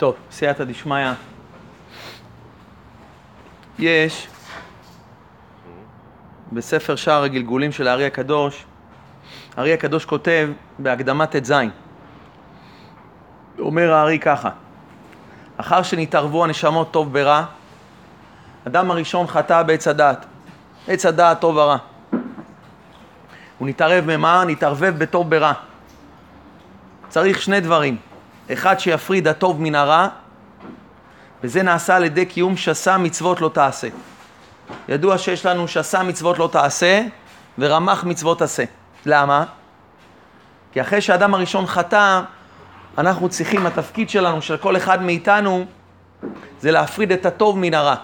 טוב, סייעתא דשמיא. יש בספר שער הגלגולים של הארי הקדוש, הארי הקדוש כותב בהקדמת ט"ז, אומר הארי ככה: אחר שנתערבו הנשמות טוב ברע, אדם הראשון חטא בעץ הדעת, עץ הדעת טוב ורע. הוא נתערב ממה? נתערבב בטוב ברע. צריך שני דברים, אחד שיפריד הטוב מן הרע, וזה נעשה על ידי קיום שסה מצוות לא תעשה. ידוע שיש לנו שסה מצוות לא תעשה ורמח מצוות עשה. למה? כי אחרי שהאדם הראשון חטא, אנחנו צריכים, התפקיד שלנו, של כל אחד מאיתנו, זה להפריד את הטוב מן הרע.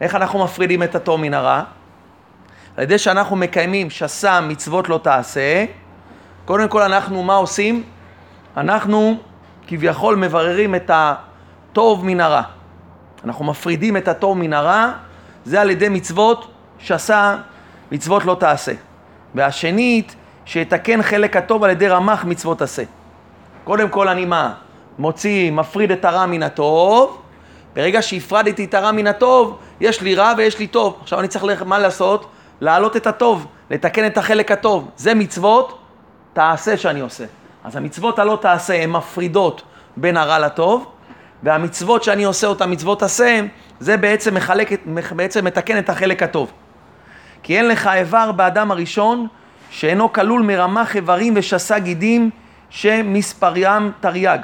איך אנחנו מפרידים את הטוב מן הרע? על ידי שאנחנו מקיימים שסה מצוות לא תעשה, קודם כל אנחנו מה עושים? אנחנו כביכול מבררים את הטוב מן הרע. אנחנו מפרידים את הטוב מן הרע, זה על ידי מצוות שסה מצוות לא תעשה. והשנית, שיתקן חלק הטוב על ידי רמ"ח מצוות עשה. קודם כל אני מה? מוציא, מפריד את הרע מן הטוב. ברגע שהפרדתי את הרע מן הטוב, יש לי רע ויש לי טוב. עכשיו אני צריך מה לעשות? להעלות את הטוב, לתקן את החלק הטוב. זה מצוות תעשה שאני עושה. אז המצוות הלא תעשה הן מפרידות בין הרע לטוב, והמצוות שאני עושה אותן, מצוות עשה, זה בעצם, מחלק, בעצם מתקן את החלק הטוב. כי אין לך איבר באדם הראשון שאינו כלול מרמ"ח איברים ושסה גידים שמספריים תרי"ג.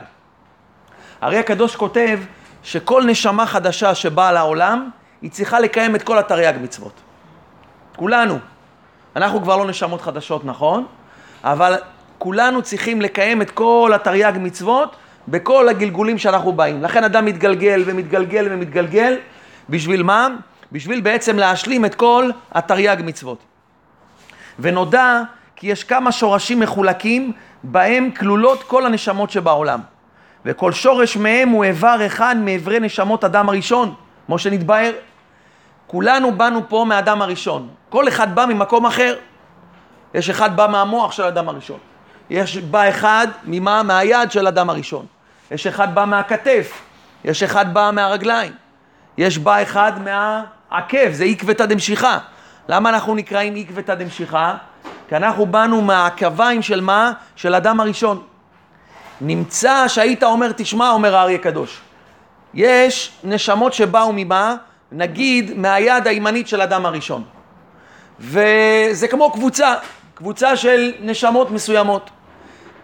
הרי הקדוש כותב שכל נשמה חדשה שבאה לעולם, היא צריכה לקיים את כל התרי"ג מצוות. כולנו. אנחנו כבר לא נשמות חדשות, נכון? אבל כולנו צריכים לקיים את כל התרי"ג מצוות בכל הגלגולים שאנחנו באים. לכן אדם מתגלגל ומתגלגל ומתגלגל, בשביל מה? בשביל בעצם להשלים את כל התרי"ג מצוות. ונודע כי יש כמה שורשים מחולקים בהם כלולות כל הנשמות שבעולם. וכל שורש מהם הוא איבר אחד מאיברי נשמות אדם הראשון, כמו שנתבהר. כולנו באנו פה מהאדם הראשון. כל אחד בא ממקום אחר. יש אחד בא מהמוח של האדם הראשון. יש בא אחד ממה? מהיד של אדם הראשון. יש אחד בא מהכתף. יש אחד בא מהרגליים. יש בא אחד מהעקב, זה עקבתא דמשיחא. למה אנחנו נקראים עקבתא דמשיחא? כי אנחנו באנו מהעקביים של מה? של אדם הראשון. נמצא שהיית אומר, תשמע, אומר האריה הקדוש, יש נשמות שבאו ממה? נגיד מהיד הימנית של אדם הראשון. וזה כמו קבוצה, קבוצה של נשמות מסוימות.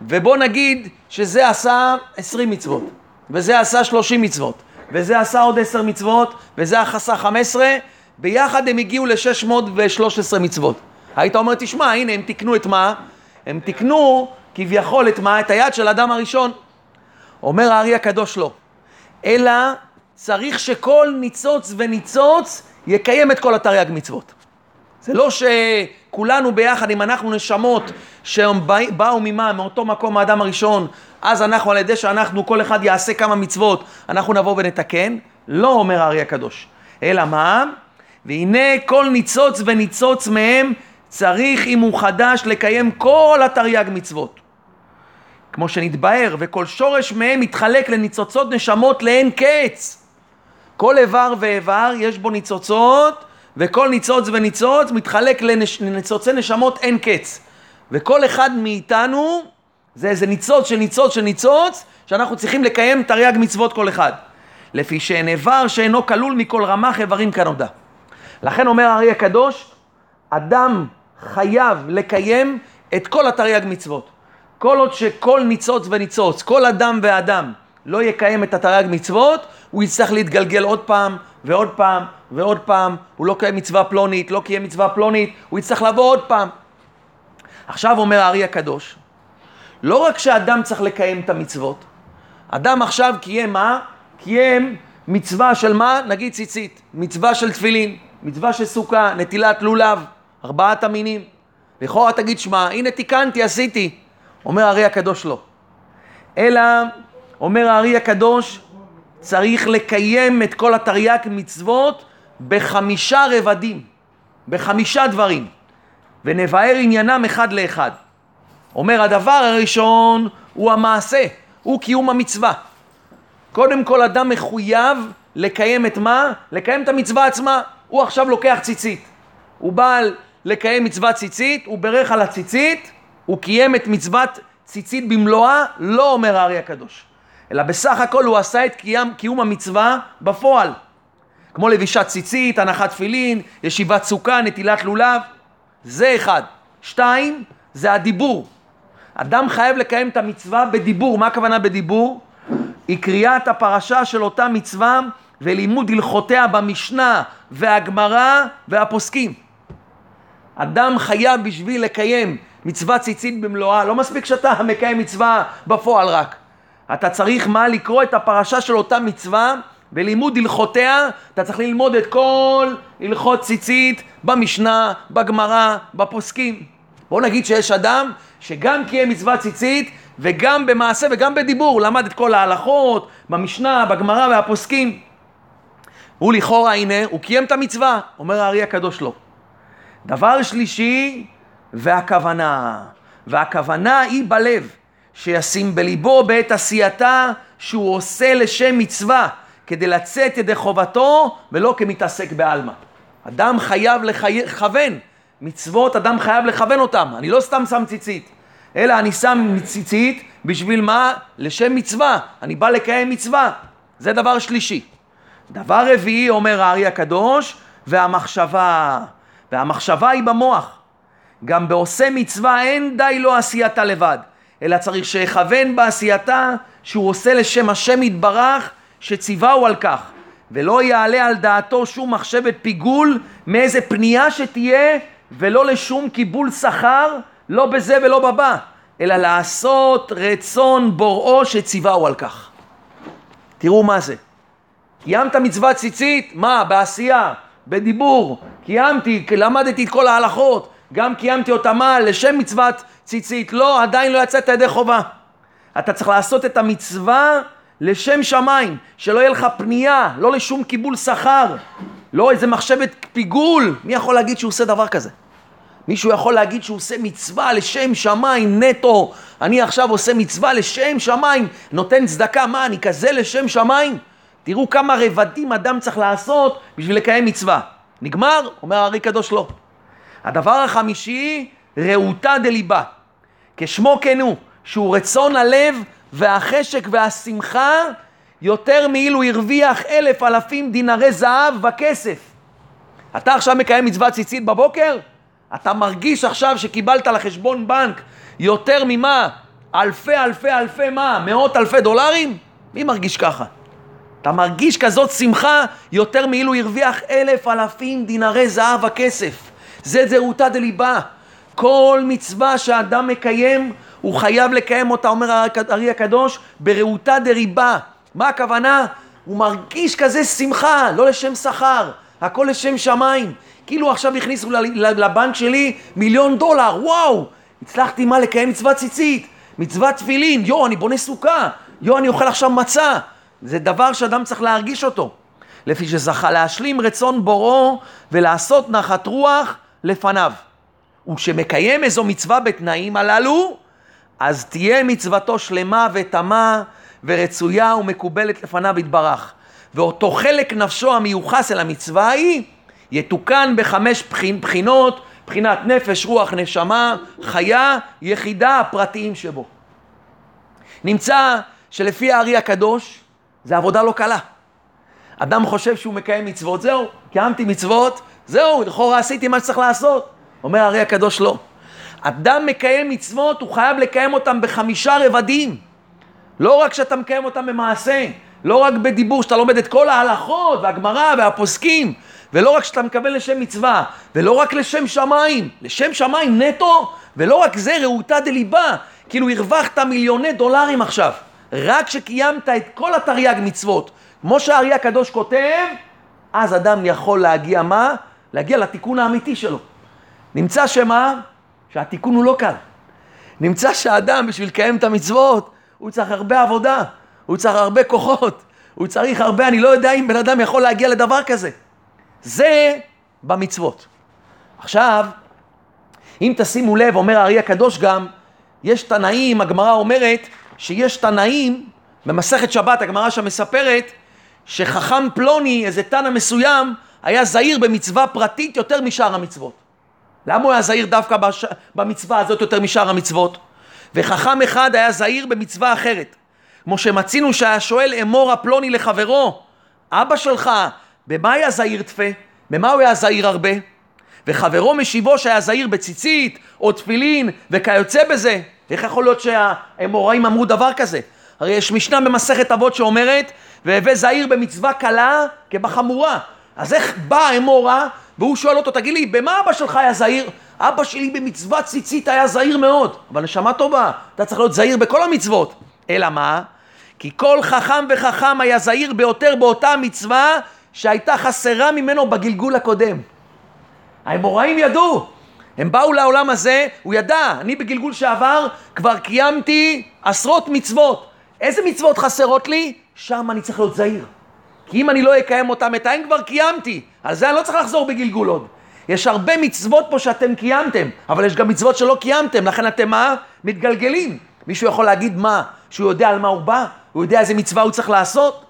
ובוא נגיד שזה עשה 20 מצוות, וזה עשה 30 מצוות, וזה עשה עוד 10 מצוות, וזה עשה 15, ביחד הם הגיעו ל-613 מצוות. היית אומר, תשמע, הנה, הם תיקנו את מה? הם תיקנו כביכול את מה? את היד של האדם הראשון. אומר הארי הקדוש לא. אלא צריך שכל ניצוץ וניצוץ יקיים את כל התרי"ג מצוות. זה לא שכולנו ביחד, אם אנחנו נשמות שהם באו ממה? מאותו מקום האדם הראשון, אז אנחנו, על ידי שאנחנו, כל אחד יעשה כמה מצוות, אנחנו נבוא ונתקן. לא אומר הארי הקדוש. אלא מה? והנה כל ניצוץ וניצוץ מהם צריך, אם הוא חדש, לקיים כל התרי"ג מצוות. כמו שנתבהר, וכל שורש מהם מתחלק לניצוצות נשמות לאין קץ. כל איבר ואיבר יש בו ניצוצות, וכל ניצוץ וניצוץ מתחלק. לניצוצי נשמות אין קץ. וכל אחד מאיתנו זה איזה ניצוץ של ניצוץ של ניצוץ, שאנחנו צריכים לקיים תרי"ג מצוות כל אחד. לפי שאין איבר שאינו כלול מכל רמ"ח איברים כנודע. לכן אומר הארי הקדוש, אדם חייב לקיים את כל התרי"ג מצוות. כל עוד שכל ניצוץ וניצוץ, כל אדם ואדם לא יקיים את התרי"ג מצוות, הוא יצטרך להתגלגל עוד פעם ועוד פעם ועוד פעם, הוא לא קיים מצווה פלונית, לא קיים מצווה פלונית, הוא יצטרך לבוא עוד פעם. עכשיו אומר הארי הקדוש, לא רק שאדם צריך לקיים את המצוות, אדם עכשיו קיים מה? קיים מצווה של מה? נגיד ציצית, מצווה של תפילין, מצווה של סוכה, נטילת לולב, ארבעת המינים. לכאורה תגיד, שמע, הנה תיקנתי, עשיתי. אומר הארי הקדוש לא. אלא, אומר הארי הקדוש, צריך לקיים את כל התרי"ג מצוות בחמישה רבדים, בחמישה דברים, ונבהר עניינם אחד לאחד. אומר הדבר הראשון הוא המעשה, הוא קיום המצווה. קודם כל אדם מחויב לקיים את מה? לקיים את המצווה עצמה. הוא עכשיו לוקח ציצית. הוא בא לקיים מצוות ציצית, הוא בירך על הציצית, הוא קיים את מצוות ציצית במלואה, לא אומר הארי הקדוש. אלא בסך הכל הוא עשה את קיום, קיום המצווה בפועל. כמו לבישת ציצית, הנחת תפילין, ישיבת סוכה, נטילת לולב. זה אחד. שתיים, זה הדיבור. אדם חייב לקיים את המצווה בדיבור. מה הכוונה בדיבור? היא קריאת הפרשה של אותה מצווה ולימוד הלכותיה במשנה והגמרא והפוסקים. אדם חייב בשביל לקיים מצווה ציצית במלואה, לא מספיק שאתה מקיים מצווה בפועל רק. אתה צריך מה? לקרוא את הפרשה של אותה מצווה בלימוד הלכותיה, אתה צריך ללמוד את כל הלכות ציצית במשנה, בגמרא, בפוסקים. בוא נגיד שיש אדם שגם קיים מצווה ציצית וגם במעשה וגם בדיבור, הוא למד את כל ההלכות במשנה, בגמרא והפוסקים. הוא לכאורה, הנה, הוא קיים את המצווה, אומר הארי הקדוש לו. דבר שלישי, והכוונה. והכוונה היא בלב, שישים בליבו בעת עשייתה שהוא עושה לשם מצווה, כדי לצאת ידי חובתו ולא כמתעסק בעלמא. אדם חייב לכוון, מצוות אדם חייב לכוון אותם. אני לא סתם שם ציצית, אלא אני שם ציצית בשביל מה? לשם מצווה. אני בא לקיים מצווה. זה דבר שלישי. דבר רביעי, אומר הארי הקדוש, והמחשבה. והמחשבה היא במוח. גם בעושה מצווה אין די לו עשייתה לבד, אלא צריך שיכוון בעשייתה שהוא עושה לשם השם יתברך שציווהו על כך, ולא יעלה על דעתו שום מחשבת פיגול מאיזה פנייה שתהיה, ולא לשום קיבול שכר, לא בזה ולא בבא, אלא לעשות רצון בוראו שציווהו על כך. תראו מה זה. קיימת מצוות ציצית, מה? בעשייה, בדיבור, קיימתי, למדתי את כל ההלכות, גם קיימתי אותה מה? לשם מצוות ציצית. לא, עדיין לא יצאת ידי חובה. אתה צריך לעשות את המצווה לשם שמיים, שלא יהיה לך פנייה, לא לשום קיבול שכר, לא איזה מחשבת פיגול. מי יכול להגיד שהוא עושה דבר כזה? מישהו יכול להגיד שהוא עושה מצווה לשם שמיים נטו, אני עכשיו עושה מצווה לשם שמיים, נותן צדקה, מה, אני כזה לשם שמיים? תראו כמה רבדים אדם צריך לעשות בשביל לקיים מצווה. נגמר? אומר הארי קדוש לא. הדבר החמישי, רעותה דליבה. כשמו כן הוא, שהוא רצון הלב והחשק והשמחה יותר מאילו הרוויח אלף אלפים דינרי זהב וכסף. אתה עכשיו מקיים מצוות ציצית בבוקר? אתה מרגיש עכשיו שקיבלת לחשבון בנק יותר ממה? אלפי אלפי אלפי מה? מאות אלפי דולרים? מי מרגיש ככה? אתה מרגיש כזאת שמחה יותר מאילו הרוויח אלף אלפים דינרי זהב וכסף. זה זהותה דליבה. כל מצווה שאדם מקיים, הוא חייב לקיים אותה, אומר הארי הקדוש, ברעותה דריבה. מה הכוונה? הוא מרגיש כזה שמחה, לא לשם שכר, הכל לשם שמיים. כאילו עכשיו הכניסו לבנק שלי מיליון דולר, וואו! הצלחתי מה? לקיים מצוות ציצית, מצוות תפילין, יו, אני בונה סוכה, יו, אני אוכל עכשיו מצה. זה דבר שאדם צריך להרגיש אותו. לפי שזכה להשלים רצון בוראו ולעשות נחת רוח לפניו. וכשמקיים איזו מצווה בתנאים הללו, אז תהיה מצוותו שלמה ותמה ורצויה ומקובלת לפניו יתברך. ואותו חלק נפשו המיוחס אל המצווה ההיא, יתוקן בחמש בחינות, בחינת נפש, רוח, נשמה, חיה, יחידה, הפרטיים שבו. נמצא שלפי הארי הקדוש, זה עבודה לא קלה. אדם חושב שהוא מקיים מצוות, זהו, קיימתי מצוות, זהו, לכאורה עשיתי מה שצריך לעשות. אומר הארי הקדוש לא. אדם מקיים מצוות, הוא חייב לקיים אותם בחמישה רבדים. לא רק שאתה מקיים אותם במעשה, לא רק בדיבור, שאתה לומד את כל ההלכות והגמרא והפוסקים, ולא רק שאתה מקבל לשם מצווה, ולא רק לשם שמיים, לשם שמיים נטו, ולא רק זה, רעותה דליבה, כאילו הרווחת מיליוני דולרים עכשיו. רק כשקיימת את כל התרי"ג מצוות, כמו שהאריה הקדוש כותב, אז אדם יכול להגיע מה? להגיע לתיקון האמיתי שלו. נמצא שמה? שהתיקון הוא לא קל. נמצא שהאדם בשביל לקיים את המצוות, הוא צריך הרבה עבודה, הוא צריך הרבה כוחות, הוא צריך הרבה, אני לא יודע אם בן אדם יכול להגיע לדבר כזה. זה במצוות. עכשיו, אם תשימו לב, אומר הארי הקדוש גם, יש תנאים, הגמרא אומרת, שיש תנאים במסכת שבת הגמרא שם מספרת שחכם פלוני, איזה תנא מסוים, היה זהיר במצווה פרטית יותר משאר המצוות. למה הוא היה זהיר דווקא בש... במצווה הזאת יותר משאר המצוות? וחכם אחד היה זהיר במצווה אחרת. כמו שמצינו שהיה שואל אמור הפלוני לחברו, אבא שלך, במה היה זהיר תפה? במה הוא היה זהיר הרבה? וחברו משיבו שהיה זהיר בציצית או תפילין וכיוצא בזה. איך יכול להיות שהאמוראים אמרו דבר כזה? הרי יש משנה במסכת אבות שאומרת, והווה זהיר במצווה קלה כבחמורה. אז איך בא האמורה והוא שואל אותו, תגיד לי, במה אבא שלך היה זהיר? אבא שלי במצוות ציצית היה זהיר מאוד. אבל נשמה טובה, אתה צריך להיות זהיר בכל המצוות. אלא מה? כי כל חכם וחכם היה זהיר ביותר באותה מצווה שהייתה חסרה ממנו בגלגול הקודם. האמוראים ידעו, הם באו לעולם הזה, הוא ידע, אני בגלגול שעבר כבר קיימתי עשרות מצוות. איזה מצוות חסרות לי? שם אני צריך להיות זהיר. כי אם אני לא אקיים אותם, את האין כבר קיימתי. על זה אני לא צריך לחזור בגלגול עוד. יש הרבה מצוות פה שאתם קיימתם, אבל יש גם מצוות שלא קיימתם, לכן אתם מה? מתגלגלים. מישהו יכול להגיד מה? שהוא יודע על מה הוא בא? הוא יודע איזה מצווה הוא צריך לעשות?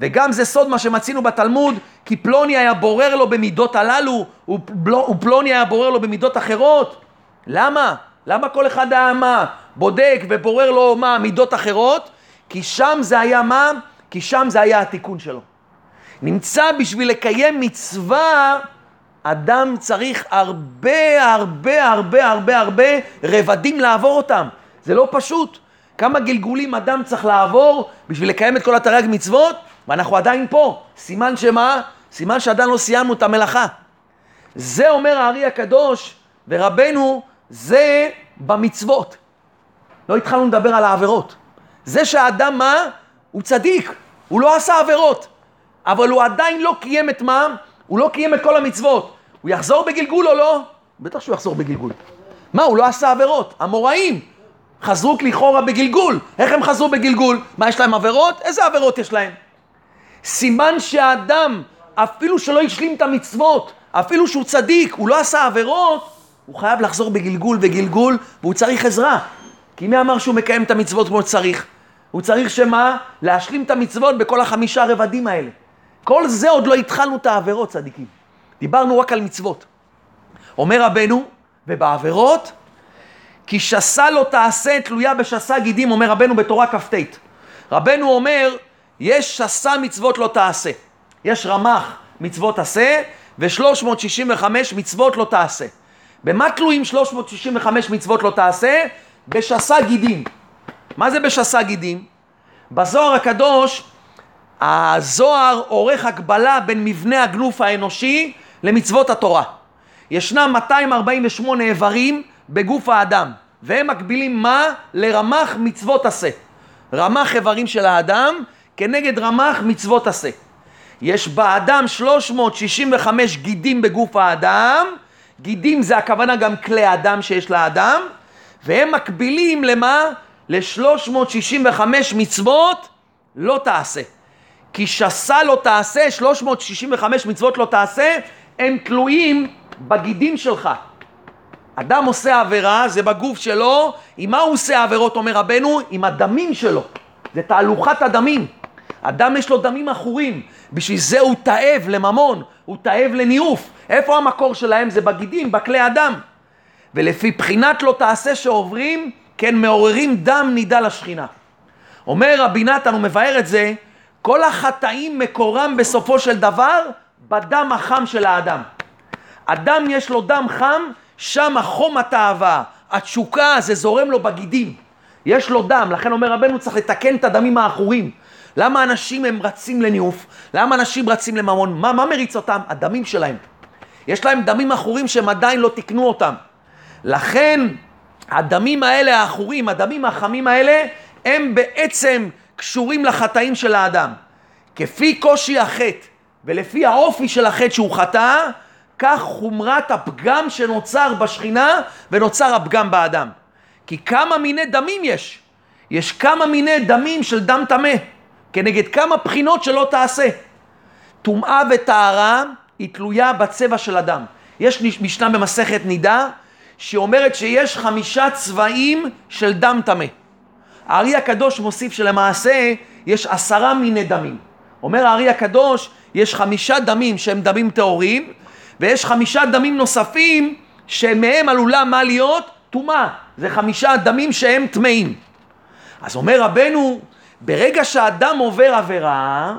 וגם זה סוד מה שמצינו בתלמוד, כי פלוני היה בורר לו במידות הללו, ופלוני היה בורר לו במידות אחרות. למה? למה כל אחד היה מה? בודק ובורר לו מה? מידות אחרות? כי שם זה היה מה? כי שם זה היה התיקון שלו. נמצא בשביל לקיים מצווה, אדם צריך הרבה הרבה הרבה הרבה הרבה רבדים לעבור אותם. זה לא פשוט. כמה גלגולים אדם צריך לעבור בשביל לקיים את כל התרי"ג מצוות, ואנחנו עדיין פה. סימן שמה? סימן שעדיין לא סיימנו את המלאכה. זה אומר הארי הקדוש ורבנו, זה במצוות. לא התחלנו לדבר על העבירות. זה שהאדם מה? הוא צדיק, הוא לא עשה עבירות, אבל הוא עדיין לא קיים את מה? הוא לא קיים את כל המצוות. הוא יחזור בגלגול או לא? בטח שהוא יחזור בגלגול. מה, הוא לא עשה עבירות. המוראים חזרו לכאורה בגלגול. איך הם חזרו בגלגול? מה, יש להם עבירות? איזה עבירות יש להם? סימן שהאדם, אפילו שלא השלים את המצוות, אפילו שהוא צדיק, הוא לא עשה עבירות, הוא חייב לחזור בגלגול וגלגול, והוא צריך עזרה. כי מי אמר שהוא מקיים את המצוות כמו שצריך? הוא צריך שמה? להשלים את המצוות בכל החמישה רבדים האלה. כל זה עוד לא התחלנו את העבירות, צדיקים. דיברנו רק על מצוות. אומר רבנו, ובעבירות, כי שסה לא תעשה תלויה בשסה גידים, אומר רבנו בתורה כ"ט. רבנו אומר, יש שסה מצוות לא תעשה. יש רמ"ח מצוות עשה, ו-365 מצוות לא תעשה. במה תלויים 365 מצוות לא תעשה? בשסה גידים. מה זה בשסה גידים? בזוהר הקדוש, הזוהר עורך הקבלה בין מבנה הגנוף האנושי למצוות התורה. ישנם 248 איברים בגוף האדם, והם מקבילים מה? לרמ"ח מצוות עשה. רמ"ח איברים של האדם כנגד רמ"ח מצוות עשה. יש באדם 365 גידים בגוף האדם, גידים זה הכוונה גם כלי אדם שיש לאדם, והם מקבילים למה? ל-365 מצוות לא תעשה. כי שסה לא תעשה, 365 מצוות לא תעשה, הם תלויים בגידים שלך. אדם עושה עבירה, זה בגוף שלו, עם מה הוא עושה עבירות, אומר רבנו? עם הדמים שלו. זה תהלוכת הדמים. אדם יש לו דמים עכורים, בשביל זה הוא תאב לממון, הוא תאב לניאוף. איפה המקור שלהם? זה בגידים, בכלי הדם. ולפי בחינת לא תעשה שעוברים, כן מעוררים דם נידה לשכינה. אומר רבי נתן, הוא מבאר את זה, כל החטאים מקורם בסופו של דבר בדם החם של האדם. אדם יש לו דם חם, שם החום התאווה, התשוקה, זה זורם לו בגידים. יש לו דם, לכן אומר רבנו צריך לתקן את הדמים העכורים. למה אנשים הם רצים לניאוף? למה אנשים רצים לממון? מה, מה מריץ אותם? הדמים שלהם. יש להם דמים עכורים שהם עדיין לא תיקנו אותם. לכן הדמים האלה העכורים, הדמים החמים האלה, הם בעצם קשורים לחטאים של האדם. כפי קושי החטא ולפי האופי של החטא שהוא חטא, כך חומרת הפגם שנוצר בשכינה ונוצר הפגם באדם. כי כמה מיני דמים יש? יש כמה מיני דמים של דם טמא, כנגד כמה בחינות שלא תעשה. טומאה וטהרה היא תלויה בצבע של הדם. יש משנה במסכת נידה שאומרת שיש חמישה צבעים של דם טמא. הארי הקדוש מוסיף שלמעשה יש עשרה מיני דמים. אומר הארי הקדוש, יש חמישה דמים שהם דמים טהורים, ויש חמישה דמים נוספים שמהם עלולה מה להיות? טומאה. זה חמישה דמים שהם טמאים. אז אומר רבנו, ברגע שאדם עובר עבירה,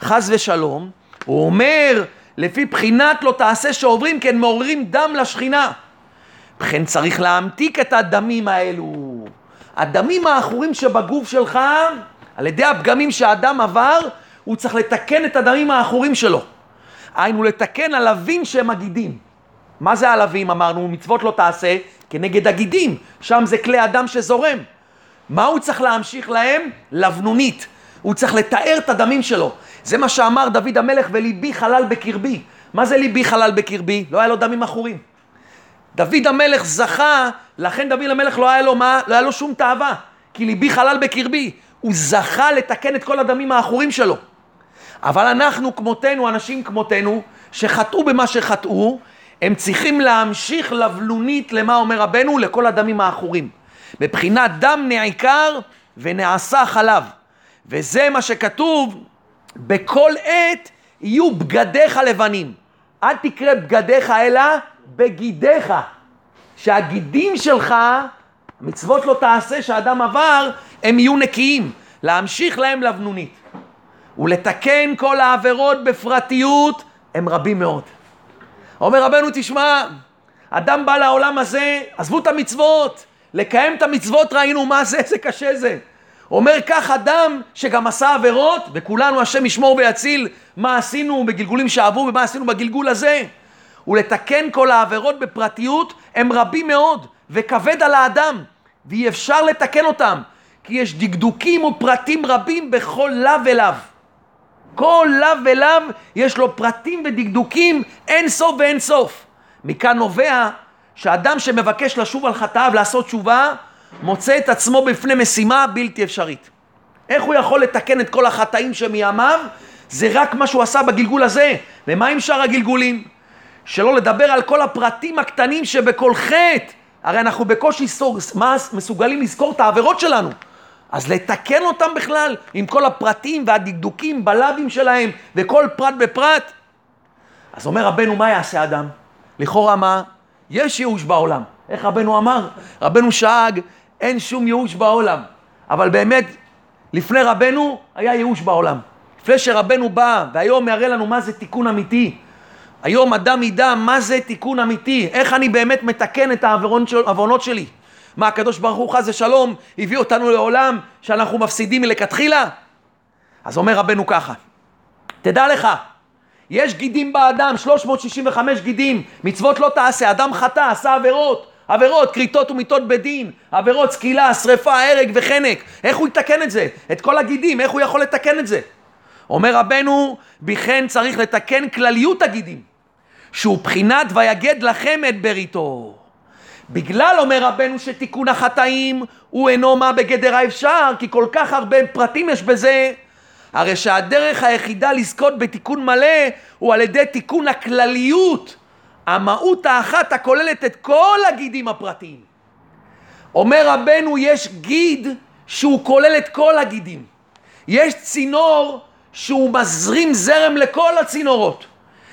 חס ושלום, הוא אומר, לפי בחינת לא תעשה שעוברים, כן מעוררים דם לשכינה. לכן צריך להמתיק את הדמים האלו. הדמים העכורים שבגוף שלך, על ידי הפגמים שהאדם עבר, הוא צריך לתקן את הדמים העכורים שלו. היינו לתקן הלווים שהם הגידים. מה זה הלווים? אמרנו, מצוות לא תעשה כנגד הגידים. שם זה כלי אדם שזורם. מה הוא צריך להמשיך להם? לבנונית. הוא צריך לתאר את הדמים שלו. זה מה שאמר דוד המלך, וליבי חלל בקרבי. מה זה ליבי חלל בקרבי? לא היה לו דמים עכורים. דוד המלך זכה, לכן דוד המלך לא היה לו מה? לא היה לו שום תאווה. כי ליבי חלל בקרבי. הוא זכה לתקן את כל הדמים העכורים שלו. אבל אנחנו כמותנו, אנשים כמותנו, שחטאו במה שחטאו, הם צריכים להמשיך לבלונית למה אומר רבנו? לכל הדמים העכורים. מבחינת דם נעקר ונעשה חלב. וזה מה שכתוב, בכל עת יהיו בגדיך לבנים. אל תקרא בגדיך אלא בגידיך. שהגידים שלך, מצוות לא תעשה שאדם עבר, הם יהיו נקיים. להמשיך להם לבנונית. ולתקן כל העבירות בפרטיות הם רבים מאוד. אומר רבנו, תשמע, אדם בא לעולם הזה, עזבו את המצוות, לקיים את המצוות ראינו מה זה, איזה קשה זה. אומר כך אדם שגם עשה עבירות, וכולנו השם ישמור ויציל מה עשינו בגלגולים שעברו ומה עשינו בגלגול הזה. ולתקן כל העבירות בפרטיות הם רבים מאוד, וכבד על האדם, ואי אפשר לתקן אותם, כי יש דקדוקים ופרטים רבים בכל לאו ולאו. כל לאו ולאו יש לו פרטים ודקדוקים אין סוף ואין סוף. מכאן נובע שאדם שמבקש לשוב על חטאיו, לעשות תשובה, מוצא את עצמו בפני משימה בלתי אפשרית. איך הוא יכול לתקן את כל החטאים שמימיו? זה רק מה שהוא עשה בגלגול הזה. ומה עם שאר הגלגולים? שלא לדבר על כל הפרטים הקטנים שבכל חטא. הרי אנחנו בקושי סור, מסוגלים לזכור את העבירות שלנו. אז לתקן אותם בכלל, עם כל הפרטים והדקדוקים בלאווים שלהם, וכל פרט בפרט. אז אומר רבנו, מה יעשה אדם? לכאורה מה? יש ייאוש בעולם. איך רבנו אמר? רבנו שאג, אין שום ייאוש בעולם. אבל באמת, לפני רבנו היה ייאוש בעולם. לפני שרבנו בא, והיום יראה לנו מה זה תיקון אמיתי. היום אדם ידע מה זה תיקון אמיתי, איך אני באמת מתקן את העוונות שלי. מה הקדוש ברוך הוא חס ושלום הביא אותנו לעולם שאנחנו מפסידים מלכתחילה? אז אומר רבנו ככה, תדע לך, יש גידים באדם, 365 גידים, מצוות לא תעשה, אדם חטא, עשה עבירות, עבירות, כריתות ומיתות בדין, עבירות, סקילה, שרפה, הרג וחנק, איך הוא יתקן את זה? את כל הגידים, איך הוא יכול לתקן את זה? אומר רבנו, בכן צריך לתקן כלליות הגידים, שהוא בחינת ויגד לכם את בריתו. בגלל, אומר רבנו, שתיקון החטאים הוא אינו מה בגדר האפשר, כי כל כך הרבה פרטים יש בזה, הרי שהדרך היחידה לזכות בתיקון מלא הוא על ידי תיקון הכלליות, המהות האחת הכוללת את כל הגידים הפרטיים. אומר רבנו, יש גיד שהוא כולל את כל הגידים. יש צינור שהוא מזרים זרם לכל הצינורות.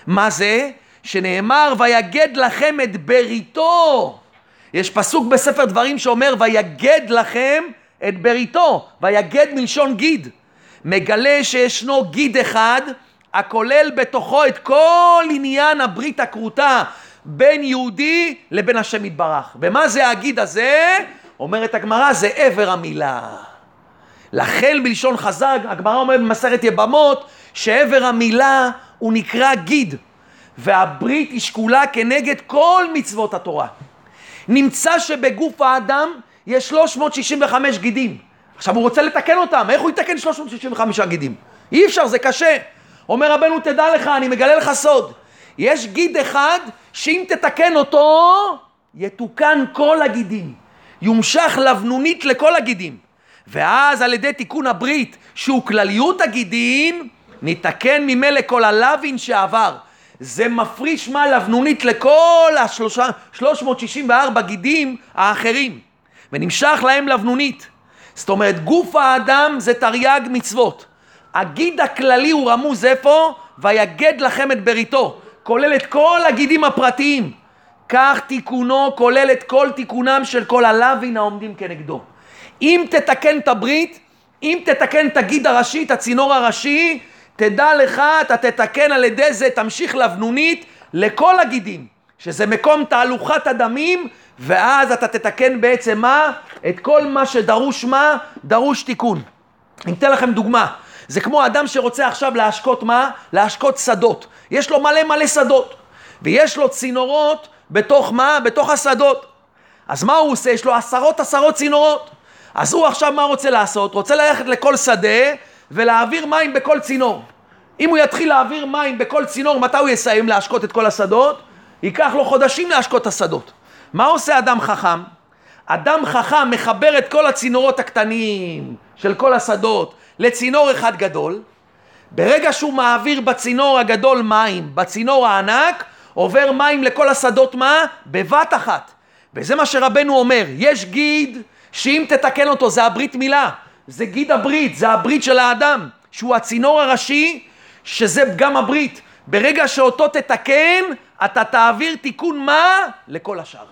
מה זה? שנאמר, ויגד לכם את בריתו. יש פסוק בספר דברים שאומר, ויגד לכם את בריתו. ויגד מלשון גיד. מגלה שישנו גיד אחד, הכולל בתוכו את כל עניין הברית הכרותה בין יהודי לבין השם יתברך. ומה זה הגיד הזה? אומרת הגמרא, זה עבר המילה. לכן בלשון חז"ל, הגמרא אומרת במסכת יבמות, שעבר המילה הוא נקרא גיד, והברית היא שקולה כנגד כל מצוות התורה. נמצא שבגוף האדם יש 365 גידים. עכשיו הוא רוצה לתקן אותם, איך הוא יתקן 365 גידים? אי אפשר, זה קשה. אומר רבנו, תדע לך, אני מגלה לך סוד. יש גיד אחד שאם תתקן אותו, יתוקן כל הגידים. יומשך לבנונית לכל הגידים. ואז על ידי תיקון הברית, שהוא כלליות הגידים, נתקן ממילא כל הלווין שעבר. זה מפריש מה לבנונית לכל ה-364 גידים האחרים, ונמשך להם לבנונית. זאת אומרת, גוף האדם זה תרי"ג מצוות. הגיד הכללי הוא רמוז איפה? ויגד לכם את בריתו. כולל את כל הגידים הפרטיים. כך תיקונו כולל את כל תיקונם של כל הלווין העומדים כנגדו. אם תתקן את הברית, אם תתקן את הגיד הראשי, את הצינור הראשי, תדע לך, אתה תתקן על ידי זה, תמשיך לבנונית לכל הגידים, שזה מקום תהלוכת הדמים, ואז אתה תתקן בעצם מה? את כל מה שדרוש מה? דרוש תיקון. אני אתן לכם דוגמה. זה כמו אדם שרוצה עכשיו להשקות מה? להשקות שדות. יש לו מלא מלא שדות, ויש לו צינורות בתוך מה? בתוך השדות. אז מה הוא עושה? יש לו עשרות עשרות צינורות. אז הוא עכשיו מה רוצה לעשות? רוצה ללכת לכל שדה ולהעביר מים בכל צינור. אם הוא יתחיל להעביר מים בכל צינור, מתי הוא יסיים להשקות את כל השדות? ייקח לו חודשים להשקות את השדות. מה עושה אדם חכם? אדם חכם מחבר את כל הצינורות הקטנים של כל השדות לצינור אחד גדול. ברגע שהוא מעביר בצינור הגדול מים, בצינור הענק, עובר מים לכל השדות מה? בבת אחת. וזה מה שרבנו אומר, יש גיד שאם תתקן אותו זה הברית מילה, זה גיד הברית, זה הברית של האדם, שהוא הצינור הראשי, שזה גם הברית. ברגע שאותו תתקן, אתה תעביר תיקון מה? לכל השאר.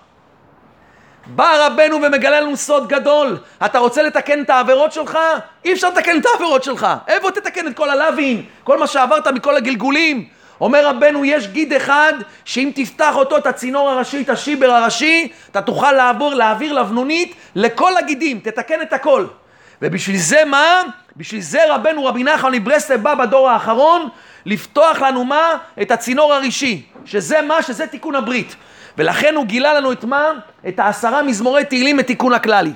בא רבנו ומגלה לנו סוד גדול. אתה רוצה לתקן את העבירות שלך? אי אפשר לתקן את העבירות שלך. איפה תתקן את כל הלווין? כל מה שעברת מכל הגלגולים? אומר רבנו, יש גיד אחד, שאם תפתח אותו, את הצינור הראשי, את השיבר הראשי, אתה תוכל לעבור, להעביר לבנונית לכל הגידים, תתקן את הכל. ובשביל זה מה? בשביל זה רבנו רבי נחמן מברסלב בא בדור האחרון לפתוח לנו מה? את הצינור הראשי, שזה מה? שזה תיקון הברית. ולכן הוא גילה לנו את מה? את העשרה מזמורי תהילים לתיקון הכללי.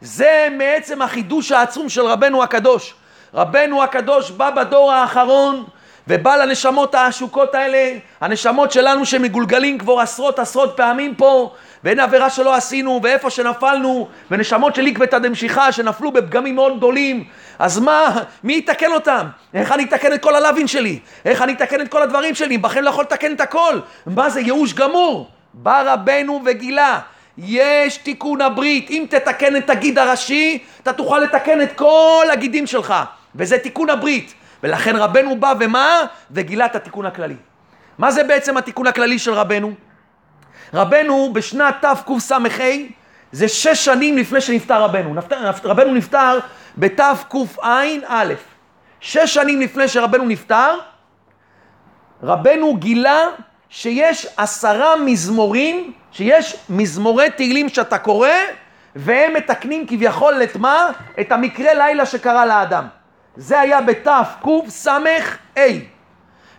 זה מעצם החידוש העצום של רבנו הקדוש. רבנו הקדוש בא בדור האחרון ובא לנשמות העשוקות האלה, הנשמות שלנו שמגולגלים כבר עשרות עשרות פעמים פה, ואין עבירה שלא עשינו, ואיפה שנפלנו, ונשמות של עקבתא דמשיחא שנפלו בפגמים מאוד גדולים, אז מה, מי יתקן אותם? איך אני אתקן את כל הלווין שלי? איך אני אתקן את כל הדברים שלי? בכם לא יכול לתקן את הכל. מה זה ייאוש גמור? בא רבנו וגילה, יש תיקון הברית, אם תתקן את הגיד הראשי, אתה תוכל לתקן את כל הגידים שלך, וזה תיקון הברית. ולכן רבנו בא ומה? וגילה את התיקון הכללי. מה זה בעצם התיקון הכללי של רבנו? רבנו בשנת תקס"ה, זה שש שנים לפני שנפטר רבנו. רבנו נפטר בתקע"א. שש שנים לפני שרבנו נפטר, רבנו גילה שיש עשרה מזמורים, שיש מזמורי תהילים שאתה קורא, והם מתקנים כביכול את מה? את המקרה לילה שקרה לאדם. זה היה בתקס"ה.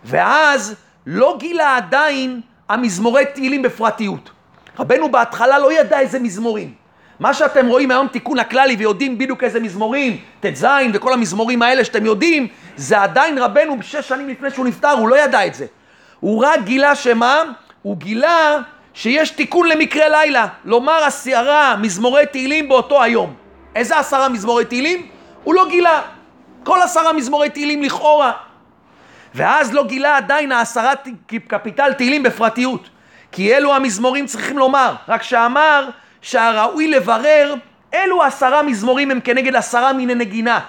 ואז לא גילה עדיין המזמורי תהילים בפרטיות. רבנו בהתחלה לא ידע איזה מזמורים. מה שאתם רואים היום תיקון הכללי ויודעים בדיוק איזה מזמורים, ט"ז וכל המזמורים האלה שאתם יודעים, זה עדיין רבנו שש שנים לפני שהוא נפטר, הוא לא ידע את זה. הוא רק גילה שמה? הוא גילה שיש תיקון למקרה לילה, לומר עשרה מזמורי תהילים באותו היום. איזה עשרה מזמורי תהילים? הוא לא גילה. כל עשרה מזמורי תהילים לכאורה. ואז לא גילה עדיין העשרה קפיטל תהילים בפרטיות. כי אלו המזמורים צריכים לומר, רק שאמר שהראוי לברר אלו עשרה מזמורים הם כנגד עשרה מיני נגינה.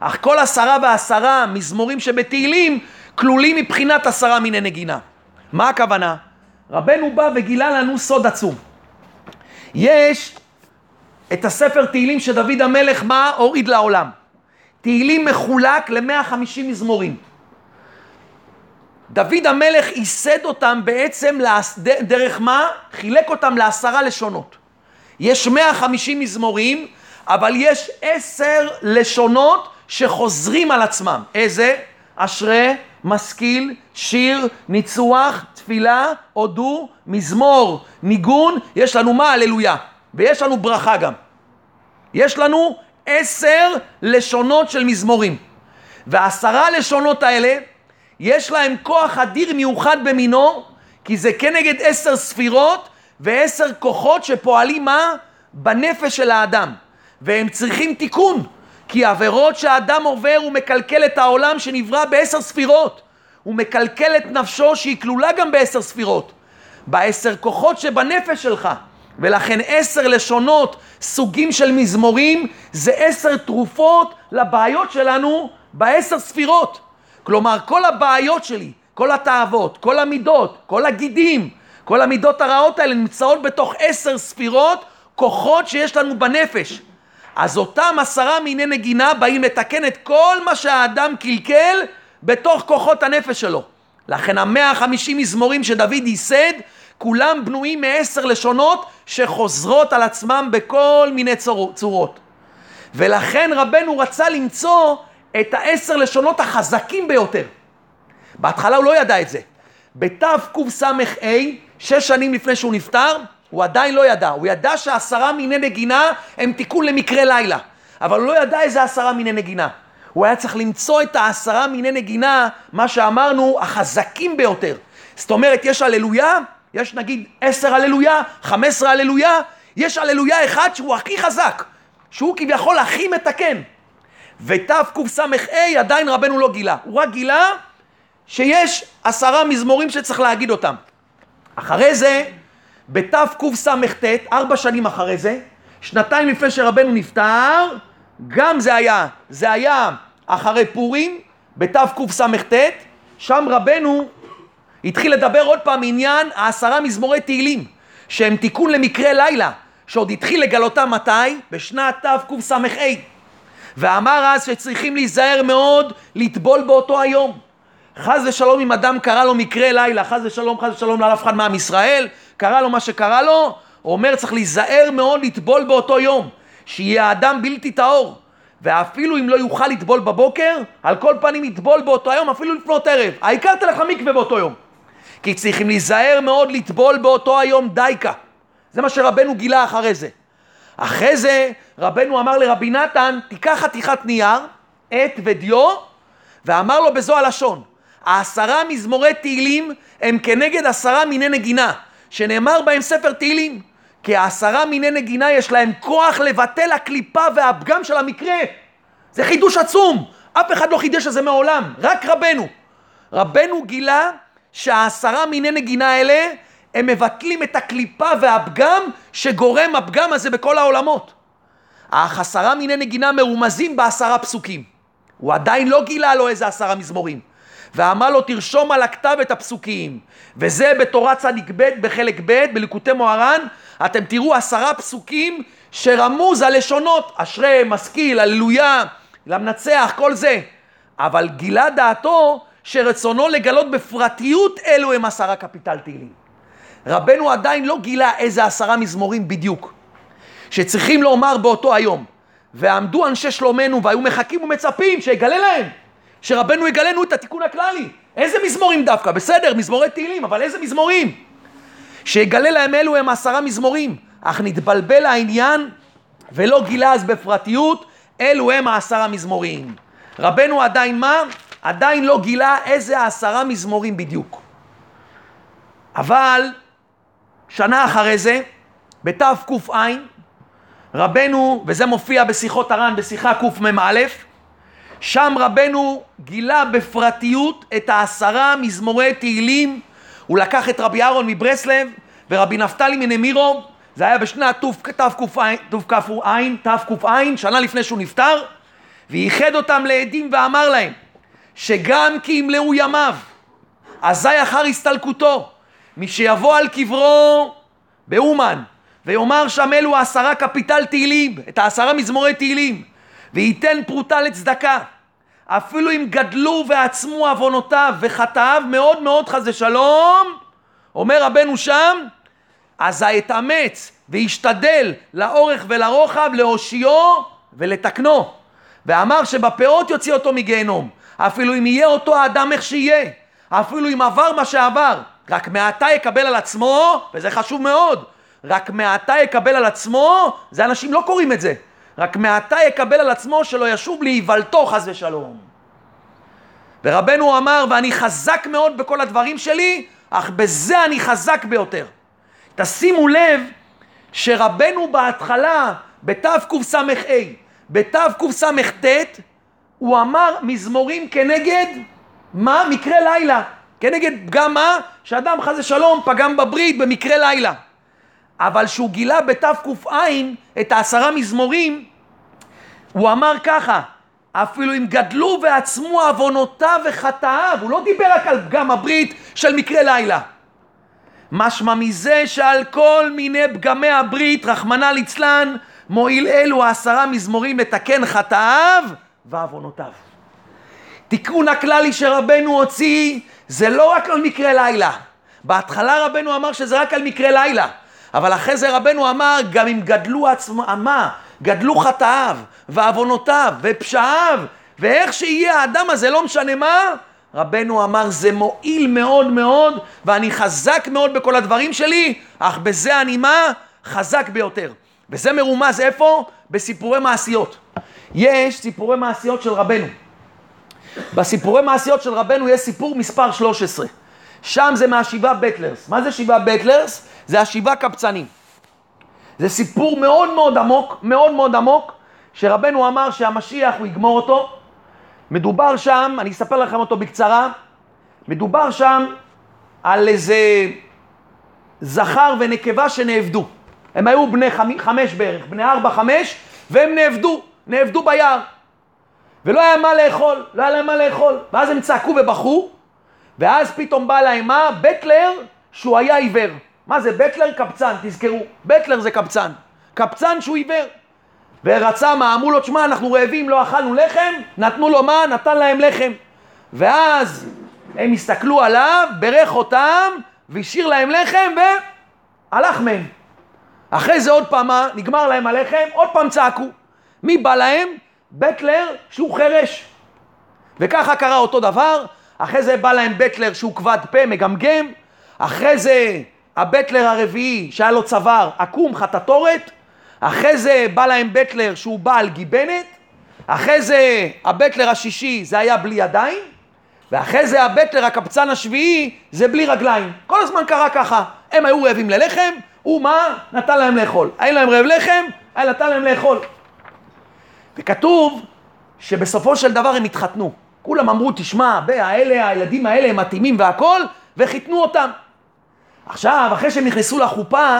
אך כל עשרה ועשרה מזמורים שבתהילים כלולים מבחינת עשרה מיני נגינה. מה הכוונה? רבנו בא וגילה לנו סוד עצום. יש את הספר תהילים שדוד המלך מה הוריד לעולם. תהילים מחולק ל-150 מזמורים. דוד המלך ייסד אותם בעצם דרך מה? חילק אותם לעשרה לשונות. יש 150 מזמורים, אבל יש עשר לשונות שחוזרים על עצמם. איזה? אשרי, משכיל, שיר, ניצוח, תפילה, הודו, מזמור, ניגון, יש לנו מה? הללויה. ויש לנו ברכה גם. יש לנו עשר לשונות של מזמורים. והעשרה לשונות האלה, יש להם כוח אדיר מיוחד במינו, כי זה כנגד עשר ספירות ועשר כוחות שפועלים מה? בנפש של האדם. והם צריכים תיקון, כי עבירות שהאדם עובר הוא מקלקל את העולם שנברא בעשר ספירות. הוא מקלקל את נפשו שהיא כלולה גם בעשר ספירות. בעשר כוחות שבנפש שלך. ולכן עשר לשונות, סוגים של מזמורים, זה עשר תרופות לבעיות שלנו בעשר ספירות. כלומר, כל הבעיות שלי, כל התאוות, כל המידות, כל הגידים, כל המידות הרעות האלה נמצאות בתוך עשר ספירות, כוחות שיש לנו בנפש. אז אותם עשרה מיני נגינה באים לתקן את כל מה שהאדם קלקל בתוך כוחות הנפש שלו. לכן המאה החמישים מזמורים שדוד ייסד, כולם בנויים מעשר לשונות שחוזרות על עצמם בכל מיני צור, צורות. ולכן רבנו רצה למצוא את העשר לשונות החזקים ביותר. בהתחלה הוא לא ידע את זה. בתקס"ה, שש שנים לפני שהוא נפטר, הוא עדיין לא ידע. הוא ידע שעשרה מיני נגינה הם תיקון למקרה לילה. אבל הוא לא ידע איזה עשרה מיני נגינה. הוא היה צריך למצוא את העשרה מיני נגינה, מה שאמרנו, החזקים ביותר. זאת אומרת, יש הללויה, יש נגיד עשר הללויה, חמש עשרה הללויה, יש הללויה אחד שהוא הכי חזק, שהוא כביכול הכי מתקן. ותקס"ה עדיין רבנו לא גילה, הוא רק גילה שיש עשרה מזמורים שצריך להגיד אותם. אחרי זה, בתקס"ט, ארבע שנים אחרי זה, שנתיים לפני שרבנו נפטר, גם זה היה, זה היה אחרי פורים, בתקס"ט, שם רבנו התחיל לדבר עוד פעם עניין העשרה מזמורי תהילים, שהם תיקון למקרה לילה, שעוד התחיל לגלותם מתי? בשנת תקס"ה. ואמר אז שצריכים להיזהר מאוד לטבול באותו היום. חס ושלום אם אדם קרה לו מקרה לילה, חס ושלום, חס ושלום לאף אחד מעם ישראל, קרה לו מה שקרה לו, הוא אומר צריך להיזהר מאוד לטבול באותו יום, שיהיה האדם בלתי טהור. ואפילו אם לא יוכל לטבול בבוקר, על כל פנים יטבול באותו היום, אפילו לפנות ערב. העיקר תלך למקווה באותו יום. כי צריכים להיזהר מאוד לטבול באותו היום דייקה. זה מה שרבנו גילה אחרי זה. אחרי זה רבנו אמר לרבי נתן, תיקח חתיכת נייר, עט ודיו, ואמר לו בזו הלשון, העשרה מזמורי תהילים הם כנגד עשרה מיני נגינה, שנאמר בהם ספר תהילים. כי העשרה מיני נגינה יש להם כוח לבטל הקליפה והפגם של המקרה. זה חידוש עצום, אף אחד לא חידש את זה מעולם, רק רבנו. רבנו גילה שהעשרה מיני נגינה האלה הם מבטלים את הקליפה והפגם שגורם הפגם הזה בכל העולמות. אך עשרה מיני נגינה מרומזים בעשרה פסוקים. הוא עדיין לא גילה לו איזה עשרה מזמורים. ואמר לו תרשום על הכתב את הפסוקים. וזה בתורת צדיק ב' בחלק ב' בליקוטי מוהר"ן, אתם תראו עשרה פסוקים שרמוז הלשונות, אשרי, משכיל, הללויה, למנצח, כל זה. אבל גילה דעתו שרצונו לגלות בפרטיות אלו הם עשרה קפיטל תהילים. רבנו עדיין לא גילה איזה עשרה מזמורים בדיוק, שצריכים לומר באותו היום. ועמדו אנשי שלומנו והיו מחכים ומצפים שיגלה להם, שרבנו יגלנו את התיקון הכללי. איזה מזמורים דווקא? בסדר, מזמורי תהילים, אבל איזה מזמורים? שיגלה להם אלו הם עשרה מזמורים, אך נתבלבל העניין ולא גילה אז בפרטיות, אלו הם העשרה מזמורים. רבנו עדיין מה? עדיין לא גילה איזה עשרה מזמורים בדיוק. אבל שנה אחרי זה, בתק"ע, רבנו, וזה מופיע בשיחות הר"ן בשיחה קמ"א, שם רבנו גילה בפרטיות את העשרה מזמורי תהילים. הוא לקח את רבי אהרון מברסלב ורבי נפתלי מנמירו, זה היה בשנת תק"ע, שנה לפני שהוא נפטר, וייחד אותם לעדים ואמר להם שגם כי ימלאו ימיו, אזי אחר הסתלקותו, מי שיבוא על קברו באומן ויאמר שם אלו עשרה קפיטל תהילים, את העשרה מזמורי תהילים, וייתן פרוטה לצדקה, אפילו אם גדלו ועצמו עוונותיו וחטאיו מאוד מאוד חס ושלום, אומר רבנו שם, אז אתאמץ וישתדל לאורך ולרוחב להושיעו ולתקנו. ואמר שבפאות יוציא אותו מגיהנום, אפילו אם יהיה אותו האדם איך שיהיה, אפילו אם עבר מה שעבר, רק מעתה יקבל על עצמו, וזה חשוב מאוד, רק מעתה יקבל על עצמו, זה אנשים לא קוראים את זה, רק מעתה יקבל על עצמו שלא ישוב להיוולתו חס ושלום. ורבנו אמר, ואני חזק מאוד בכל הדברים שלי, אך בזה אני חזק ביותר. תשימו לב שרבנו בהתחלה, בתקס"ה, בתקס"ט, הוא אמר מזמורים כנגד מה? מקרה לילה. כנגד פגם מה? שאדם חס ושלום פגם בברית במקרה לילה. אבל שהוא גילה בתק"ע את העשרה מזמורים, הוא אמר ככה, אפילו אם גדלו ועצמו עוונותיו וחטאיו, הוא לא דיבר רק על פגם הברית של מקרה לילה. משמע מזה שעל כל מיני פגמי הברית, רחמנא ליצלן, מועיל אלו העשרה מזמורים לתקן חטאיו ועוונותיו. תיקון הכללי שרבנו הוציא זה לא רק על מקרה לילה. בהתחלה רבנו אמר שזה רק על מקרה לילה, אבל אחרי זה רבנו אמר גם אם גדלו עצמה, גדלו חטאיו ועוונותיו ופשעיו ואיך שיהיה האדם הזה לא משנה מה, רבנו אמר זה מועיל מאוד מאוד ואני חזק מאוד בכל הדברים שלי, אך בזה אני מה? חזק ביותר. וזה מרומז איפה? בסיפורי מעשיות. יש סיפורי מעשיות של רבנו. בסיפורי מעשיות של רבנו יש סיפור מספר 13. שם זה מהשבעה בטלרס. מה זה שבעה בטלרס? זה השבעה קבצנים. זה סיפור מאוד מאוד עמוק, מאוד מאוד עמוק, שרבנו אמר שהמשיח הוא יגמור אותו. מדובר שם, אני אספר לכם אותו בקצרה, מדובר שם על איזה זכר ונקבה שנאבדו. הם היו בני חמש בערך, בני ארבע, חמש, והם נאבדו, נאבדו ביער. ולא היה מה לאכול, לא היה להם מה לאכול. ואז הם צעקו ובכו, ואז פתאום בא להם מה? בטלר, שהוא היה עיוור. מה זה בטלר? קבצן, תזכרו. בטלר זה קבצן. קבצן שהוא עיוור. ורצה מה? אמרו לו, תשמע, אנחנו רעבים, לא אכלנו לחם, נתנו לו מה? נתן להם לחם. ואז הם הסתכלו עליו, ברך אותם, והשאיר להם לחם, והלך מהם. אחרי זה עוד פעם, מה? נגמר להם הלחם, עוד פעם צעקו. מי בא להם? בטלר שהוא חירש. וככה קרה אותו דבר, אחרי זה בא להם בטלר שהוא כבד פה, מגמגם, אחרי זה הבטלר הרביעי שהיה לו צוואר עקום, חטטורת, אחרי זה בא להם בטלר שהוא בעל גיבנת, אחרי זה הבטלר השישי זה היה בלי ידיים, ואחרי זה הבטלר הקבצן השביעי זה בלי רגליים. כל הזמן קרה ככה, הם היו רעבים ללחם, הוא מה? נתן להם לאכול. היה להם רעב לחם, היה נתן להם לאכול. וכתוב שבסופו של דבר הם התחתנו. כולם אמרו, תשמע, האלה, הילדים האלה הם מתאימים והכול, וחיתנו אותם. עכשיו, אחרי שהם נכנסו לחופה,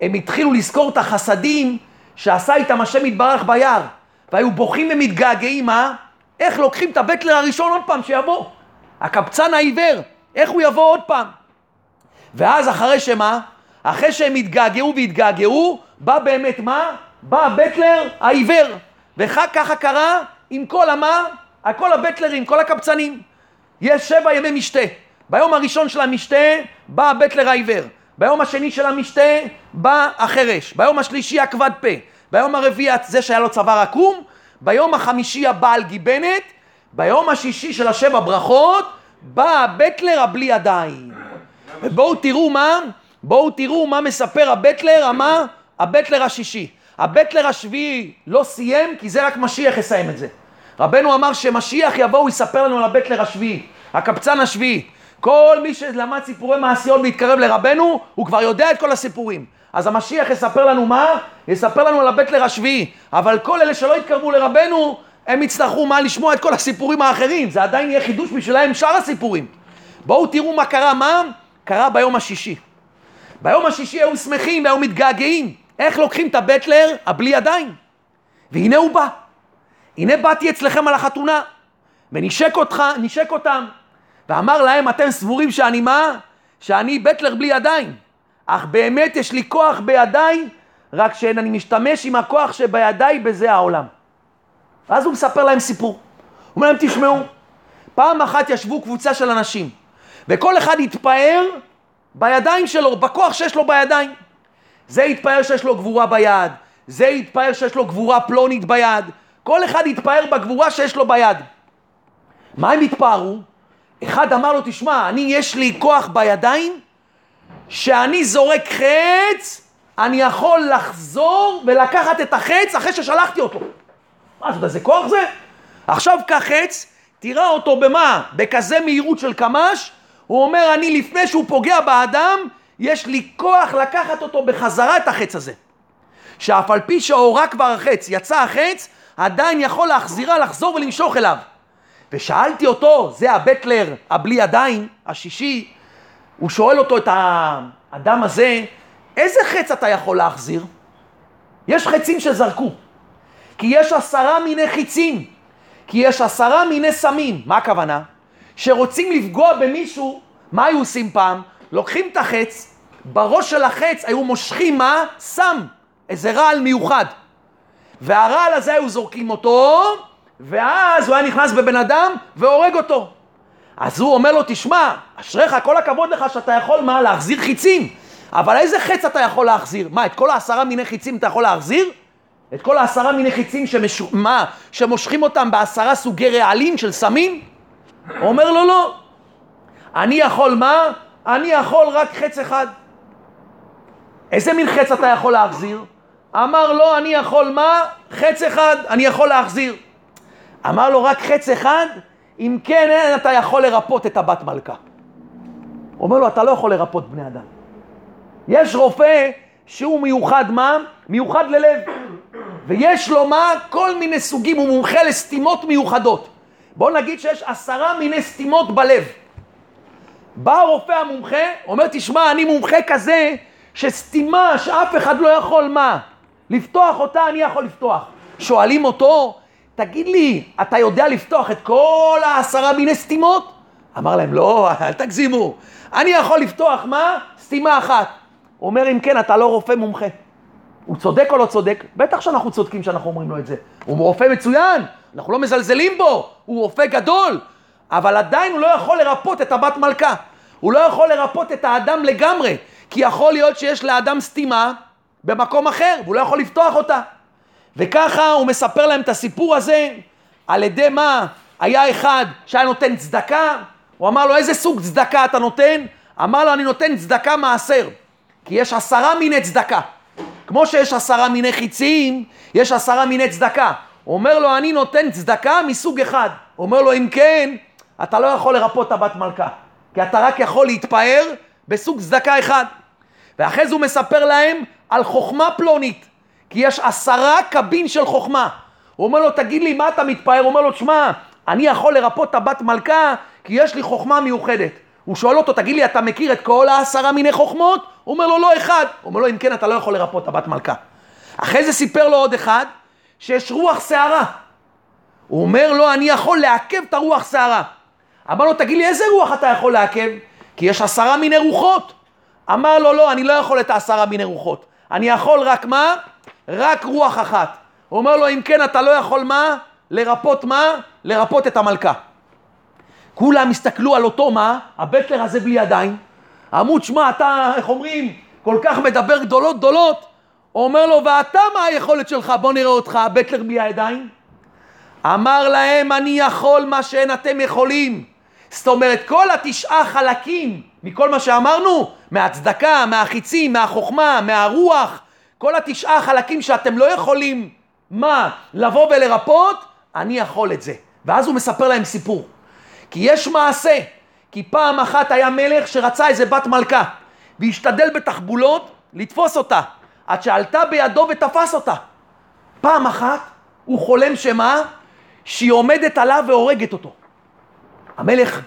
הם התחילו לזכור את החסדים שעשה איתם השם יתברך ביער. והיו בוכים ומתגעגעים, מה? איך לוקחים את הבטלר הראשון עוד פעם שיבוא? הקבצן העיוור, איך הוא יבוא עוד פעם? ואז אחרי שמה? אחרי שהם התגעגעו והתגעגעו, בא באמת מה? בא הבטלר העיוור. וככה קרה עם כל המה? כל הבטלרים, כל הקבצנים. יש שבע ימי משתה. ביום הראשון של המשתה בא הבטלר העיוור. ביום השני של המשתה בא החרש. ביום השלישי הכבד פה. ביום הרביעי זה שהיה לו צוואר עקום. ביום החמישי הבעל גיבנת. ביום השישי של השבע ברכות בא הבטלר הבלי ידיים. ובואו תראו מה, בואו תראו מה מספר הבטלר, מה? הבטלר השישי. הבטלר השביעי לא סיים, כי זה רק משיח יסיים את זה. רבנו אמר שמשיח יבוא, הוא יספר לנו על הבטלר השביעי, הקבצן השביעי. כל מי שלמד סיפורי מעשיות והתקרב לרבנו, הוא כבר יודע את כל הסיפורים. אז המשיח יספר לנו מה? יספר לנו על הבטלר השביעי. אבל כל אלה שלא התקרבו לרבנו, הם יצטרכו מה? לשמוע את כל הסיפורים האחרים. זה עדיין יהיה חידוש בשבילם שאר הסיפורים. בואו תראו מה קרה, מה? קרה ביום השישי. ביום השישי היו שמחים והיו מתגעגעים. איך לוקחים את הבטלר הבלי ידיים? והנה הוא בא. הנה באתי אצלכם על החתונה, ונשק אותך, נשק אותם, ואמר להם, אתם סבורים שאני מה? שאני בטלר בלי ידיים. אך באמת יש לי כוח בידיי, רק שאני משתמש עם הכוח שבידיי בזה העולם. ואז הוא מספר להם סיפור. הוא אומר להם, תשמעו, פעם אחת ישבו קבוצה של אנשים, וכל אחד התפאר בידיים שלו, בכוח שיש לו בידיים. זה התפאר שיש לו גבורה ביד, זה התפאר שיש לו גבורה פלונית ביד, כל אחד התפאר בגבורה שיש לו ביד. מה הם התפארו? אחד אמר לו, תשמע, אני יש לי כוח בידיים, שאני זורק חץ, אני יכול לחזור ולקחת את החץ אחרי ששלחתי אותו. מה, אתה יודע איזה כוח זה? עכשיו קח חץ, תראה אותו במה? בכזה מהירות של קמ"ש, הוא אומר, אני לפני שהוא פוגע באדם, יש לי כוח לקחת אותו בחזרה את החץ הזה. שאף על פי שהורה כבר החץ, יצא החץ, עדיין יכול להחזירה, לחזור ולמשוך אליו. ושאלתי אותו, זה הבטלר הבלי ידיים, השישי, הוא שואל אותו את האדם הזה, איזה חץ אתה יכול להחזיר? יש חצים שזרקו. כי יש עשרה מיני חיצים. כי יש עשרה מיני סמים. מה הכוונה? שרוצים לפגוע במישהו, מה היו עושים פעם? לוקחים את החץ, בראש של החץ היו מושכים מה? סם. איזה רעל מיוחד. והרעל הזה היו זורקים אותו, ואז הוא היה נכנס בבן אדם והורג אותו. אז הוא אומר לו, תשמע, אשריך, כל הכבוד לך שאתה יכול, מה, להחזיר חיצים. אבל איזה חץ אתה יכול להחזיר? מה, את כל העשרה מיני חיצים אתה יכול להחזיר? את כל העשרה מיני חיצים שמש... מה, שמושכים אותם בעשרה סוגי רעלים של סמים? הוא אומר לו, לא. אני יכול מה? אני יכול רק חץ אחד. איזה מין חץ אתה יכול להחזיר? אמר לו, אני יכול מה? חץ אחד, אני יכול להחזיר. אמר לו, רק חץ אחד? אם כן, אין אתה יכול לרפות את הבת מלכה. אומר לו, אתה לא יכול לרפות בני אדם. יש רופא שהוא מיוחד מה? מיוחד ללב. ויש לו מה? כל מיני סוגים, הוא מומחה לסתימות מיוחדות. בוא נגיד שיש עשרה מיני סתימות בלב. בא הרופא המומחה, אומר, תשמע, אני מומחה כזה, שסתימה שאף אחד לא יכול מה? לפתוח אותה, אני יכול לפתוח. שואלים אותו, תגיד לי, אתה יודע לפתוח את כל העשרה מיני סתימות? אמר להם, לא, אל תגזימו. אני יכול לפתוח מה? סתימה אחת. הוא אומר, אם כן, אתה לא רופא מומחה. הוא צודק או לא צודק? בטח שאנחנו צודקים שאנחנו אומרים לו את זה. הוא רופא מצוין, אנחנו לא מזלזלים בו, הוא רופא גדול, אבל עדיין הוא לא יכול לרפות את הבת מלכה. הוא לא יכול לרפות את האדם לגמרי, כי יכול להיות שיש לאדם סתימה במקום אחר, והוא לא יכול לפתוח אותה. וככה הוא מספר להם את הסיפור הזה, על ידי מה? היה אחד שהיה נותן צדקה, הוא אמר לו, איזה סוג צדקה אתה נותן? אמר לו, אני נותן צדקה מעשר, כי יש עשרה מיני צדקה. כמו שיש עשרה מיני חיצים, יש עשרה מיני צדקה. הוא אומר לו, אני נותן צדקה מסוג אחד. הוא אומר לו, אם כן, אתה לא יכול לרפות את הבת מלכה, כי אתה רק יכול להתפאר בסוג צדקה אחד. ואחרי זה הוא מספר להם על חוכמה פלונית, כי יש עשרה קבין של חוכמה. הוא אומר לו, תגיד לי, מה אתה מתפאר? הוא אומר לו, תשמע, אני יכול לרפות את הבת מלכה, כי יש לי חוכמה מיוחדת. הוא שואל אותו, תגיד לי, אתה מכיר את כל העשרה מיני חוכמות? הוא אומר לו, לא אחד. הוא אומר לו, אם כן, אתה לא יכול לרפות את הבת מלכה. אחרי זה סיפר לו עוד אחד, שיש רוח שערה. הוא אומר לו, אני יכול לעכב את הרוח שערה. אמר לו, תגיד לי, איזה רוח אתה יכול לעכב? כי יש עשרה מיני רוחות. אמר לו, לא, אני לא יכול את העשרה מיני רוחות. אני יכול רק מה? רק רוח אחת. הוא אומר לו, אם כן, אתה לא יכול מה? לרפות מה? לרפות את המלכה. כולם הסתכלו על אותו מה? הבטלר הזה בלי ידיים. אמרו, שמע, אתה, איך אומרים, כל כך מדבר גדולות גדולות. הוא אומר לו, ואתה מה היכולת שלך? בוא נראה אותך, הבטלר בלי הידיים. אמר להם, אני יכול מה שאין אתם יכולים. זאת אומרת, כל התשעה חלקים מכל מה שאמרנו, מהצדקה, מהחיצים, מהחוכמה, מהרוח, כל התשעה החלקים שאתם לא יכולים, מה, לבוא ולרפות, אני יכול את זה. ואז הוא מספר להם סיפור. כי יש מעשה, כי פעם אחת היה מלך שרצה איזה בת מלכה, והשתדל בתחבולות לתפוס אותה, עד שעלתה בידו ותפס אותה. פעם אחת הוא חולם שמה? שהיא עומדת עליו והורגת אותו. המלך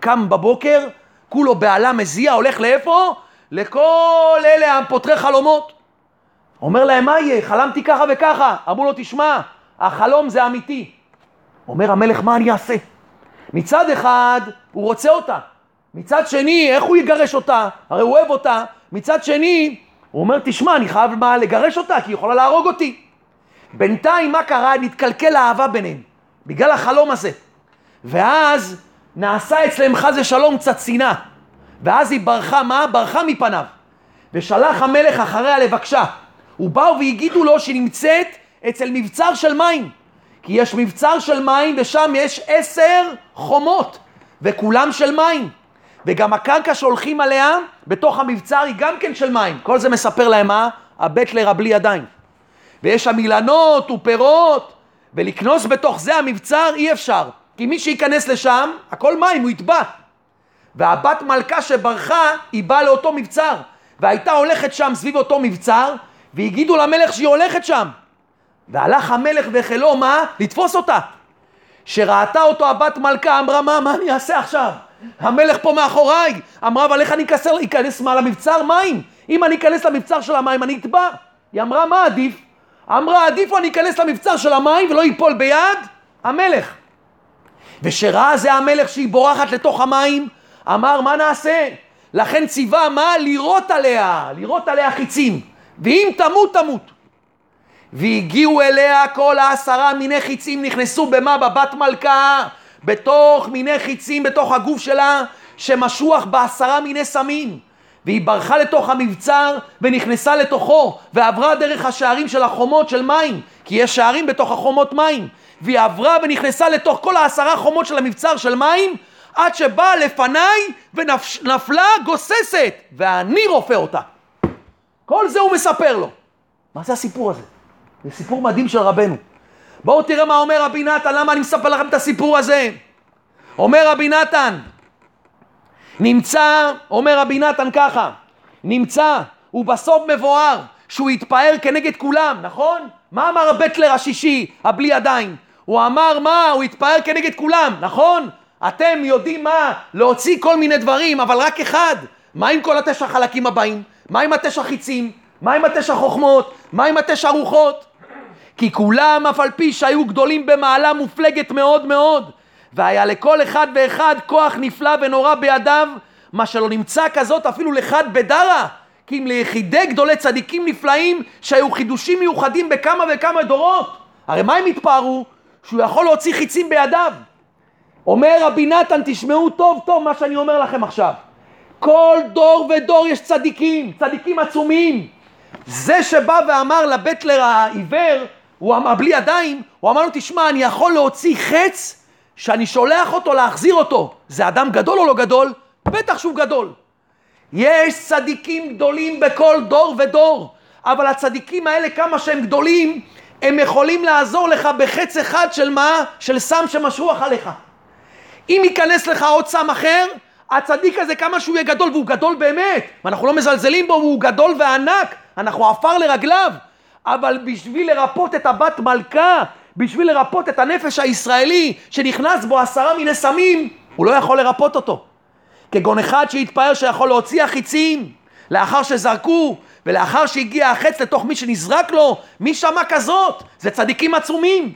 קם בבוקר, כולו בעלה מזיע, הולך לאיפה? לכל אלה הפותרי חלומות. אומר להם, מה יהיה? חלמתי ככה וככה. אמרו לו, תשמע, החלום זה אמיתי. אומר המלך, מה אני אעשה? מצד אחד, הוא רוצה אותה. מצד שני, איך הוא יגרש אותה? הרי הוא אוהב אותה. מצד שני, הוא אומר, תשמע, אני חייב מה, לגרש אותה, כי היא יכולה להרוג אותי. בינתיים, מה קרה? נתקלקל האהבה ביניהם, בגלל החלום הזה. ואז נעשה אצלם חס ושלום קצת שנאה. ואז היא ברחה, מה? ברחה מפניו. ושלח המלך אחריה לבקשה. ובאו והגידו לו שהיא נמצאת אצל מבצר של מים. כי יש מבצר של מים ושם יש עשר חומות, וכולם של מים. וגם הקרקע שהולכים עליה בתוך המבצר היא גם כן של מים. כל זה מספר להם מה? הבטלר הבלי ידיים. ויש שם אילנות ופירות, ולקנוס בתוך זה המבצר אי אפשר. כי מי שייכנס לשם, הכל מים, הוא יטבע. והבת מלכה שברחה, היא באה לאותו מבצר, והייתה הולכת שם סביב אותו מבצר, והגידו למלך שהיא הולכת שם. והלך המלך והחלו מה? לתפוס אותה. שראתה אותו הבת מלכה, אמרה, מה, מה אני אעשה עכשיו? המלך פה מאחוריי. אמרה, אבל איך אני אכנס, אכנס מעל המבצר מים? אם אני אכנס למבצר של המים אני אטבע. היא אמרה, מה עדיף? אמרה, עדיף אני אכנס למבצר של המים ולא ייפול ביד המלך. ושראה זה המלך שהיא בורחת לתוך המים, אמר, מה נעשה? לכן ציווה מה? לירות עליה, לירות עליה חיצים. ואם תמות, תמות. והגיעו אליה כל העשרה מיני חיצים, נכנסו במה? בבת מלכה, בתוך מיני חיצים, בתוך הגוף שלה, שמשוח בעשרה מיני סמים. והיא ברחה לתוך המבצר ונכנסה לתוכו ועברה דרך השערים של החומות של מים כי יש שערים בתוך החומות מים והיא עברה ונכנסה לתוך כל העשרה חומות של המבצר של מים עד שבאה לפניי ונפלה גוססת ואני רופא אותה. כל זה הוא מספר לו. מה זה הסיפור הזה? זה סיפור מדהים של רבנו. בואו תראה מה אומר רבי נתן, למה אני מספר לכם את הסיפור הזה. אומר רבי נתן, נמצא, אומר רבי נתן ככה, נמצא, ובסוף מבואר שהוא התפאר כנגד כולם, נכון? מה אמר הבטלר השישי, הבלי ידיים? הוא אמר מה? הוא התפאר כנגד כולם, נכון? אתם יודעים מה? להוציא כל מיני דברים, אבל רק אחד. מה עם כל התשע חלקים הבאים? מה עם התשע חיצים? מה עם התשע חוכמות? מה עם התשע רוחות? כי כולם, אף על פי שהיו גדולים במעלה מופלגת מאוד מאוד, והיה לכל אחד ואחד כוח נפלא ונורא בידיו, מה שלא נמצא כזאת אפילו לחד בדרה, כי אם ליחידי גדולי צדיקים נפלאים שהיו חידושים מיוחדים בכמה וכמה דורות. הרי מה הם התפארו? שהוא יכול להוציא חיצים בידיו. אומר רבי נתן, תשמעו טוב טוב מה שאני אומר לכם עכשיו. כל דור ודור יש צדיקים, צדיקים עצומים. זה שבא ואמר לבטלר העיוור, הוא אמר בלי ידיים, הוא אמר לו, תשמע, אני יכול להוציא חץ שאני שולח אותו להחזיר אותו, זה אדם גדול או לא גדול? בטח שהוא גדול. יש צדיקים גדולים בכל דור ודור, אבל הצדיקים האלה, כמה שהם גדולים, הם יכולים לעזור לך בחץ אחד של מה? של סם שמשוח עליך. אם ייכנס לך עוד סם אחר, הצדיק הזה כמה שהוא יהיה גדול, והוא גדול באמת, ואנחנו לא מזלזלים בו, והוא גדול וענק, אנחנו עפר לרגליו, אבל בשביל לרפות את הבת מלכה, בשביל לרפות את הנפש הישראלי שנכנס בו עשרה מיני סמים, הוא לא יכול לרפות אותו. כגון אחד שהתפאר שיכול להוציא החיצים לאחר שזרקו ולאחר שהגיע החץ לתוך מי שנזרק לו, מי שמע כזאת? זה צדיקים עצומים.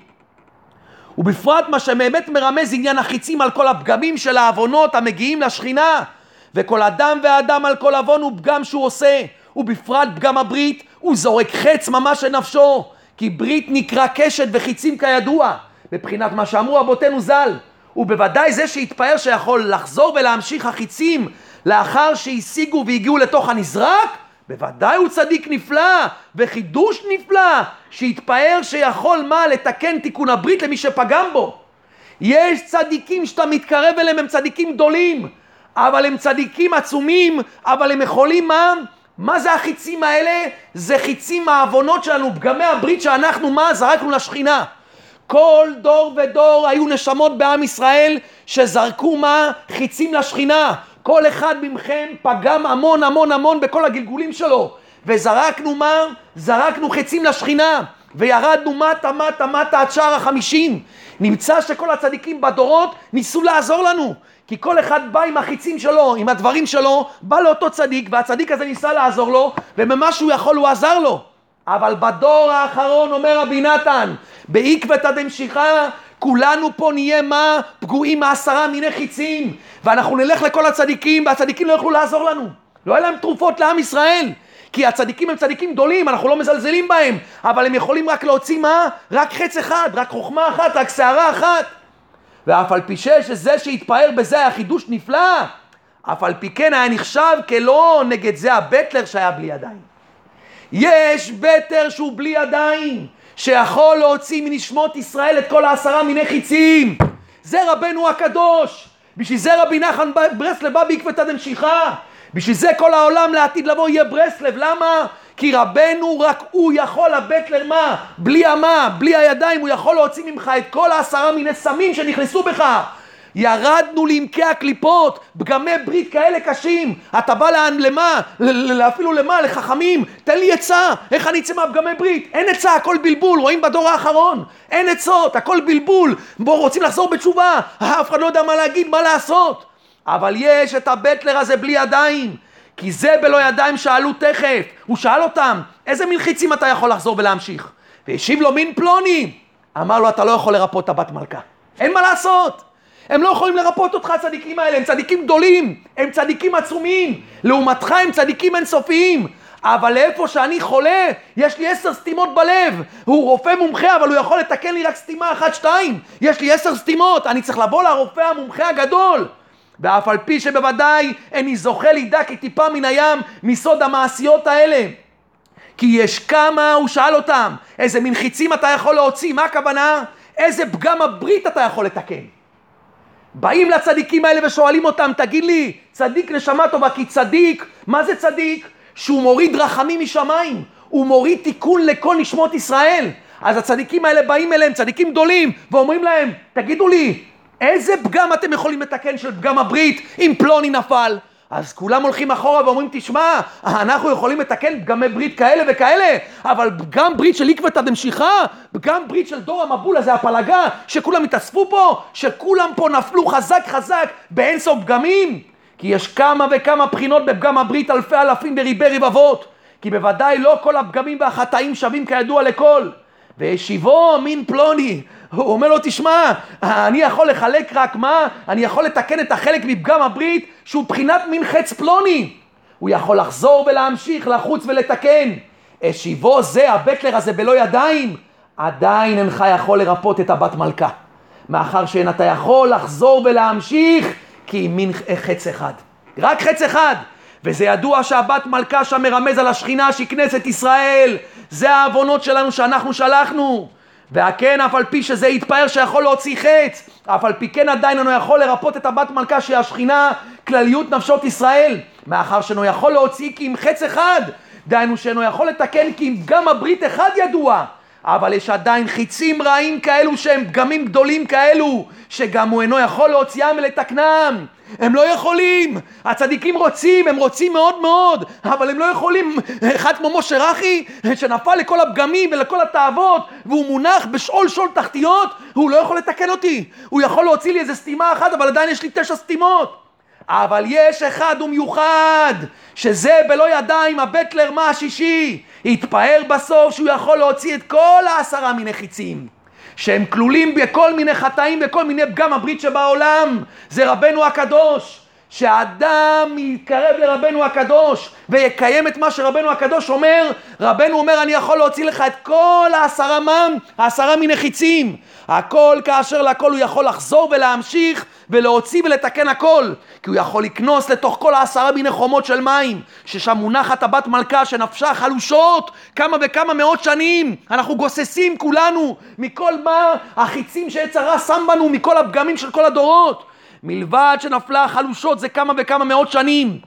ובפרט מה שבאמת מרמז עניין החיצים על כל הפגמים של העוונות המגיעים לשכינה וכל אדם ואדם על כל עוון ופגם שהוא עושה ובפרט פגם הברית הוא זורק חץ ממש לנפשו כי ברית נקרא קשת וחיצים כידוע, מבחינת מה שאמרו אבותינו ז"ל. ובוודאי זה שהתפאר שיכול לחזור ולהמשיך החיצים לאחר שהשיגו והגיעו לתוך הנזרק, בוודאי הוא צדיק נפלא וחידוש נפלא שהתפאר שיכול מה לתקן תיקון הברית למי שפגם בו. יש צדיקים שאתה מתקרב אליהם הם צדיקים גדולים אבל הם צדיקים עצומים אבל הם יכולים מה? מה זה החיצים האלה? זה חיצים מהעוונות שלנו, פגמי הברית שאנחנו מה? זרקנו לשכינה. כל דור ודור היו נשמות בעם ישראל שזרקו מה? חיצים לשכינה. כל אחד מכם פגם המון המון המון בכל הגלגולים שלו. וזרקנו מה? זרקנו חיצים לשכינה. וירדנו מטה מטה מטה עד שער החמישים. נמצא שכל הצדיקים בדורות ניסו לעזור לנו. כי כל אחד בא עם החיצים שלו, עם הדברים שלו, בא לאותו צדיק, והצדיק הזה ניסה לעזור לו, וממה שהוא יכול הוא עזר לו. אבל בדור האחרון, אומר רבי נתן, בעקבתא דמשיחא, כולנו פה נהיה מה? פגועים מעשרה מיני חיצים, ואנחנו נלך לכל הצדיקים, והצדיקים לא יוכלו לעזור לנו. לא יהיה להם תרופות לעם ישראל. כי הצדיקים הם צדיקים גדולים, אנחנו לא מזלזלים בהם, אבל הם יכולים רק להוציא מה? רק חץ אחד, רק חוכמה אחת, רק שערה אחת. ואף על פי שזה שהתפאר בזה היה חידוש נפלא, אף על פי כן היה נחשב כלא נגד זה הבטלר שהיה בלי ידיים. יש בטר שהוא בלי ידיים, שיכול להוציא מנשמות ישראל את כל העשרה מיני חיצים. זה רבנו הקדוש. בשביל זה רבי נחמן ברסלב בא בעקבתא דמשיחא. בשביל זה כל העולם לעתיד לבוא יהיה ברסלב. למה? כי רבנו רק הוא יכול הבטלר מה? בלי המה, בלי הידיים, הוא יכול להוציא ממך את כל העשרה מיני סמים שנכנסו בך. ירדנו לעמקי הקליפות, פגמי ברית כאלה קשים. אתה בא לאן, למה? אפילו למה? לחכמים. תן לי עצה, איך אני אצא מהפגמי ברית? אין עצה, הכל בלבול, רואים בדור האחרון. אין עצות, הכל בלבול. בואו, רוצים לחזור בתשובה, אף אחד לא יודע מה להגיד, מה לעשות. אבל יש את הבטלר הזה בלי ידיים. כי זה בלא ידיים שאלו תכף. הוא שאל אותם, איזה מין חיצים אתה יכול לחזור ולהמשיך? והשיב לו מין פלוני. אמר לו, אתה לא יכול לרפות את הבת מלכה. אין מה לעשות. הם לא יכולים לרפות אותך, הצדיקים האלה, הם צדיקים גדולים, הם צדיקים עצומים. לעומתך הם צדיקים אינסופיים. אבל לאיפה שאני חולה, יש לי עשר סתימות בלב. הוא רופא מומחה, אבל הוא יכול לתקן לי רק סתימה אחת, שתיים. יש לי עשר סתימות, אני צריך לבוא לרופא המומחה הגדול. ואף על פי שבוודאי איני זוכה לידע כטיפה מן הים מסוד המעשיות האלה. כי יש כמה, הוא שאל אותם, איזה מין חיצים אתה יכול להוציא, מה הכוונה? איזה פגם הברית אתה יכול לתקן? באים לצדיקים האלה ושואלים אותם, תגיד לי, צדיק נשמה טובה, כי צדיק, מה זה צדיק? שהוא מוריד רחמים משמיים, הוא מוריד תיקון לכל נשמות ישראל. אז הצדיקים האלה באים אליהם, צדיקים גדולים, ואומרים להם, תגידו לי, איזה פגם אתם יכולים לתקן של פגם הברית אם פלוני נפל? אז כולם הולכים אחורה ואומרים, תשמע, אנחנו יכולים לתקן פגמי ברית כאלה וכאלה, אבל פגם ברית של עקבתא דמשיחא, פגם ברית של דור המבול הזה, הפלגה, שכולם התאספו פה, שכולם פה נפלו חזק חזק באינסוף פגמים. כי יש כמה וכמה בחינות בפגם הברית, אלפי אלפים בריבי רבבות. כי בוודאי לא כל הפגמים והחטאים שווים כידוע לכל. והשיבו מין פלוני, הוא אומר לו, תשמע, אני יכול לחלק רק מה? אני יכול לתקן את החלק מפגם הברית שהוא בחינת מין חץ פלוני. הוא יכול לחזור ולהמשיך, לחוץ ולתקן. השיבו זה, הבטלר הזה בלא ידיים, עדיין אינך יכול לרפות את הבת מלכה. מאחר שאין אתה יכול לחזור ולהמשיך, כי מין חץ אחד. רק חץ אחד. וזה ידוע שהבת מלכה שם מרמז על השכינה שהיא כנסת ישראל. זה העוונות שלנו שאנחנו שלחנו. והכן אף על פי שזה יתפאר שיכול להוציא חץ, אף על פי כן עדיין אינו יכול לרפות את הבת מלכה שהיא השכינה, כלליות נפשות ישראל, מאחר שאינו יכול להוציא כי אם חץ אחד, דהיינו שאינו יכול לתקן כי אם גם הברית אחד ידוע, אבל יש עדיין חיצים רעים כאלו שהם פגמים גדולים כאלו, שגם הוא אינו יכול להוציאם ולתקנם. הם לא יכולים. הצדיקים רוצים, הם רוצים מאוד מאוד, אבל הם לא יכולים. אחד כמו משה רכי, שנפל לכל הפגמים ולכל התאוות, והוא מונח בשאול שאול תחתיות, הוא לא יכול לתקן אותי. הוא יכול להוציא לי איזה סתימה אחת, אבל עדיין יש לי תשע סתימות. אבל יש אחד ומיוחד, שזה בלא ידיים, הבטלר מה השישי, התפאר בסוף שהוא יכול להוציא את כל העשרה מיני חיצים. שהם כלולים בכל מיני חטאים וכל מיני פגם הברית שבעולם. זה רבנו הקדוש. שאדם יתקרב לרבנו הקדוש ויקיים את מה שרבנו הקדוש אומר, רבנו אומר אני יכול להוציא לך את כל העשרה מם, העשרה מיני חיצים. הכל כאשר לכל הוא יכול לחזור ולהמשיך ולהוציא ולתקן הכל. כי הוא יכול לקנוס לתוך כל העשרה מיני חומות של מים, ששם מונחת הבת מלכה שנפשה חלושות כמה וכמה מאות שנים. אנחנו גוססים כולנו מכל מה החיצים שעץ הרע שם בנו, מכל הפגמים של כל הדורות. מלבד שנפלה החלושות זה כמה וכמה מאות שנים.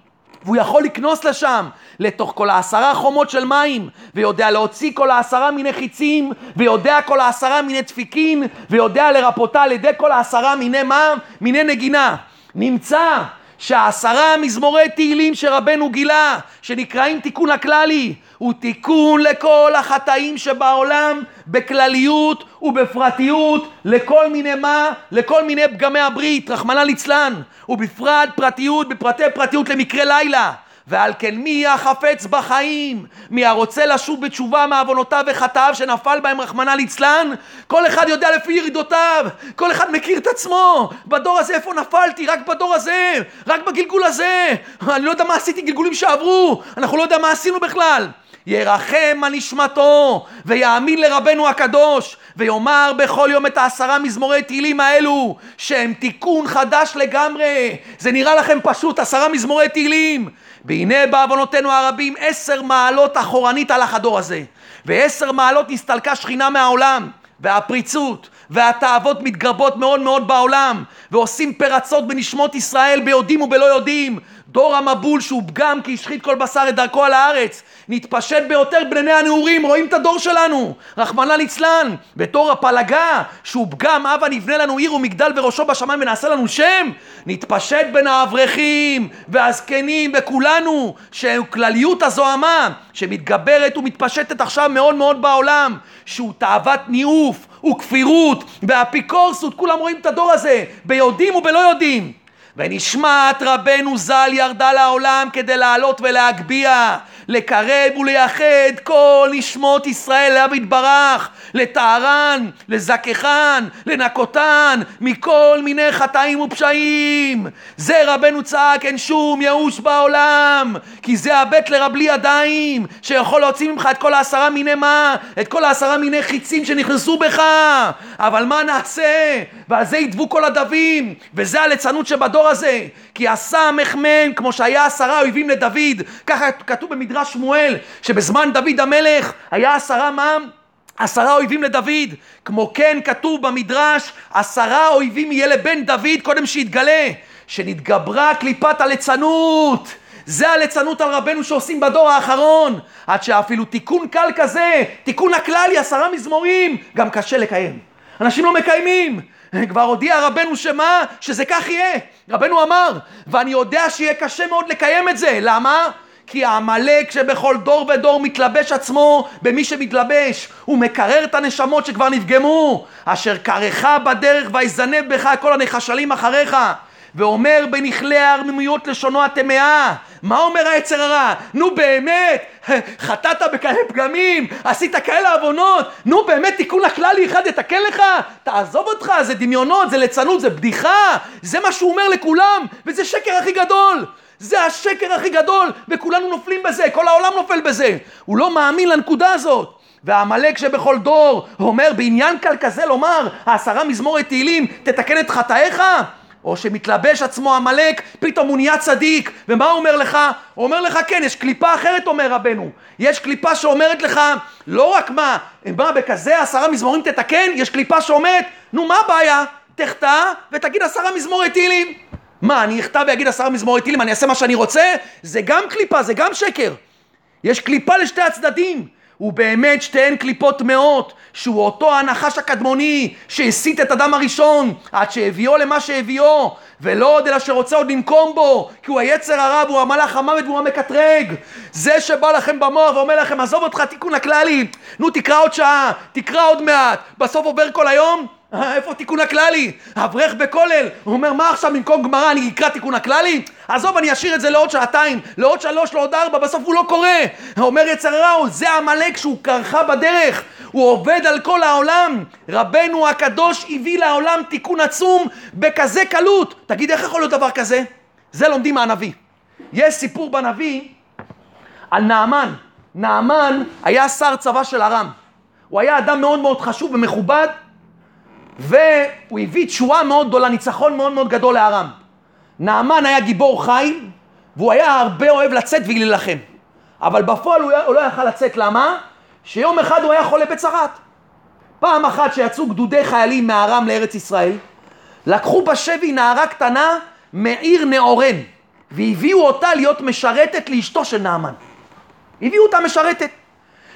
והוא יכול לקנוס לשם, לתוך כל העשרה חומות של מים, ויודע להוציא כל העשרה מיני חיצים, ויודע כל העשרה מיני דפיקין, ויודע לרפותה על ידי כל העשרה מיני מה? מיני נגינה. נמצא שהעשרה מזמורי תהילים שרבנו גילה, שנקראים תיקון הכללי, הוא תיקון לכל החטאים שבעולם בכלליות ובפרטיות לכל מיני מה? לכל מיני פגמי הברית, רחמנא ליצלן, ובפרט פרטיות בפרטי פרטיות למקרה לילה. ועל כן מי החפץ בחיים? מי הרוצה לשוב בתשובה מעוונותיו וחטאיו שנפל בהם רחמנא ליצלן? כל אחד יודע לפי ירידותיו, כל אחד מכיר את עצמו. בדור הזה איפה נפלתי? רק בדור הזה, רק בגלגול הזה. אני לא יודע מה עשיתי גלגולים שעברו, אנחנו לא יודע מה עשינו בכלל. ירחם על נשמתו ויאמין לרבנו הקדוש ויאמר בכל יום את העשרה מזמורי תהילים האלו שהם תיקון חדש לגמרי. זה נראה לכם פשוט עשרה מזמורי תהילים? והנה בעוונותינו הרבים עשר מעלות אחורנית הלך הדור הזה ועשר מעלות נסתלקה שכינה מהעולם והפריצות והתאוות מתגרבות מאוד מאוד בעולם ועושים פרצות בנשמות ישראל ביודעים ובלא יודעים. דור המבול שהוא פגם כי השחית כל בשר את דרכו על הארץ נתפשט ביותר בני הנעורים רואים את הדור שלנו? רחמנא ליצלן בתור הפלגה שהוא פגם הבה נבנה לנו עיר ומגדל וראשו בשמיים ונעשה לנו שם? נתפשט בין האברכים והזקנים וכולנו שכלליות הזוהמה שמתגברת ומתפשטת עכשיו מאוד מאוד בעולם שהוא תאוות ניאוף וכפירות ואפיקורסות כולם רואים את הדור הזה ביודעים ובלא יודעים. ונשמת רבנו ז"ל ירדה לעולם כדי לעלות ולהגביה, לקרב ולייחד כל נשמות ישראל לאב יתברך, לטהרן, לזככן, לנקותן, מכל מיני חטאים ופשעים. זה רבנו צעק, אין שום ייאוש בעולם, כי זה הבית לרב בלי ידיים, שיכול להוציא ממך את כל העשרה מיני מה? את כל העשרה מיני חיצים שנכנסו בך. אבל מה נעשה? ועל זה ידבו כל הדבים, וזה הליצנות שבדור הזה. כי עשה מחמן, כמו שהיה עשרה אויבים לדוד, ככה כתוב במדרש שמואל, שבזמן דוד המלך היה עשרה מה? עשרה אויבים לדוד, כמו כן כתוב במדרש, עשרה אויבים יהיה לבן דוד קודם שיתגלה, שנתגברה קליפת הליצנות. זה הליצנות על רבנו שעושים בדור האחרון, עד שאפילו תיקון קל כזה, תיקון הכללי, עשרה מזמורים, גם קשה לקיים. אנשים לא מקיימים. כבר הודיע רבנו שמה? שזה כך יהיה. רבנו אמר, ואני יודע שיהיה קשה מאוד לקיים את זה. למה? כי העמלק שבכל דור ודור מתלבש עצמו במי שמתלבש, הוא מקרר את הנשמות שכבר נפגמו, אשר קרך בדרך ויזנב בך כל הנחשלים אחריך. ואומר בנכלי הערמומיות לשונו הטמאה. מה אומר היצר הרע? נו באמת, חטאת בכאלה פגמים, עשית כאלה עוונות, נו באמת תיקון הכללי אחד יתקן לך? תעזוב אותך, זה דמיונות, זה ליצנות, זה בדיחה, זה מה שהוא אומר לכולם, וזה שקר הכי גדול. זה השקר הכי גדול, וכולנו נופלים בזה, כל העולם נופל בזה. הוא לא מאמין לנקודה הזאת. והעמלק שבכל דור אומר בעניין קל כזה לומר העשרה מזמורת תהילים תתקן את חטאיך או שמתלבש עצמו עמלק, פתאום הוא נהיה צדיק. ומה הוא אומר לך? הוא אומר לך, כן, יש קליפה אחרת, אומר רבנו. יש קליפה שאומרת לך, לא רק מה, מה, בכזה עשרה מזמורים תתקן, יש קליפה שאומרת, נו, מה הבעיה? תחטא ותגיד עשרה מזמורי תהילים. מה, אני אכתב ואגיד עשרה מזמורי תהילים, אני אעשה מה שאני רוצה? זה גם קליפה, זה גם שקר. יש קליפה לשתי הצדדים. ובאמת שתיהן קליפות טמאות, שהוא אותו הנחש הקדמוני שהסית את אדם הראשון עד שהביאו למה שהביאו, ולא עוד אלא שרוצה עוד לנקום בו, כי הוא היצר הרע והוא המלאך המוות והוא המקטרג. זה שבא לכם במוח ואומר לכם, עזוב אותך תיקון הכללי, נו תקרא עוד שעה, תקרא עוד מעט, בסוף עובר כל היום, איפה תיקון הכללי? אברך בכולל. הוא אומר, מה עכשיו במקום גמרא אני אקרא תיקון הכללי? עזוב, אני אשאיר את זה לעוד שעתיים, לעוד שלוש, לעוד ארבע, בסוף הוא לא קורא. אומר יצר רעו, זה עמלק שהוא קרחה בדרך. הוא עובד על כל העולם. רבנו הקדוש הביא לעולם תיקון עצום בכזה קלות. תגיד, איך יכול להיות דבר כזה? זה לומדים מהנביא. יש סיפור בנביא על נעמן. נעמן היה שר צבא של ארם. הוא היה אדם מאוד מאוד חשוב ומכובד, והוא הביא תשואה מאוד גדולה, ניצחון מאוד מאוד גדול לארם. נעמן היה גיבור חי, והוא היה הרבה אוהב לצאת ולהילחם. אבל בפועל הוא, הוא לא יכל לצאת, למה? שיום אחד הוא היה חולה בצרת. פעם אחת שיצאו גדודי חיילים מארם לארץ ישראל, לקחו בשבי נערה קטנה מעיר נעורן, והביאו אותה להיות משרתת לאשתו של נעמן. הביאו אותה משרתת.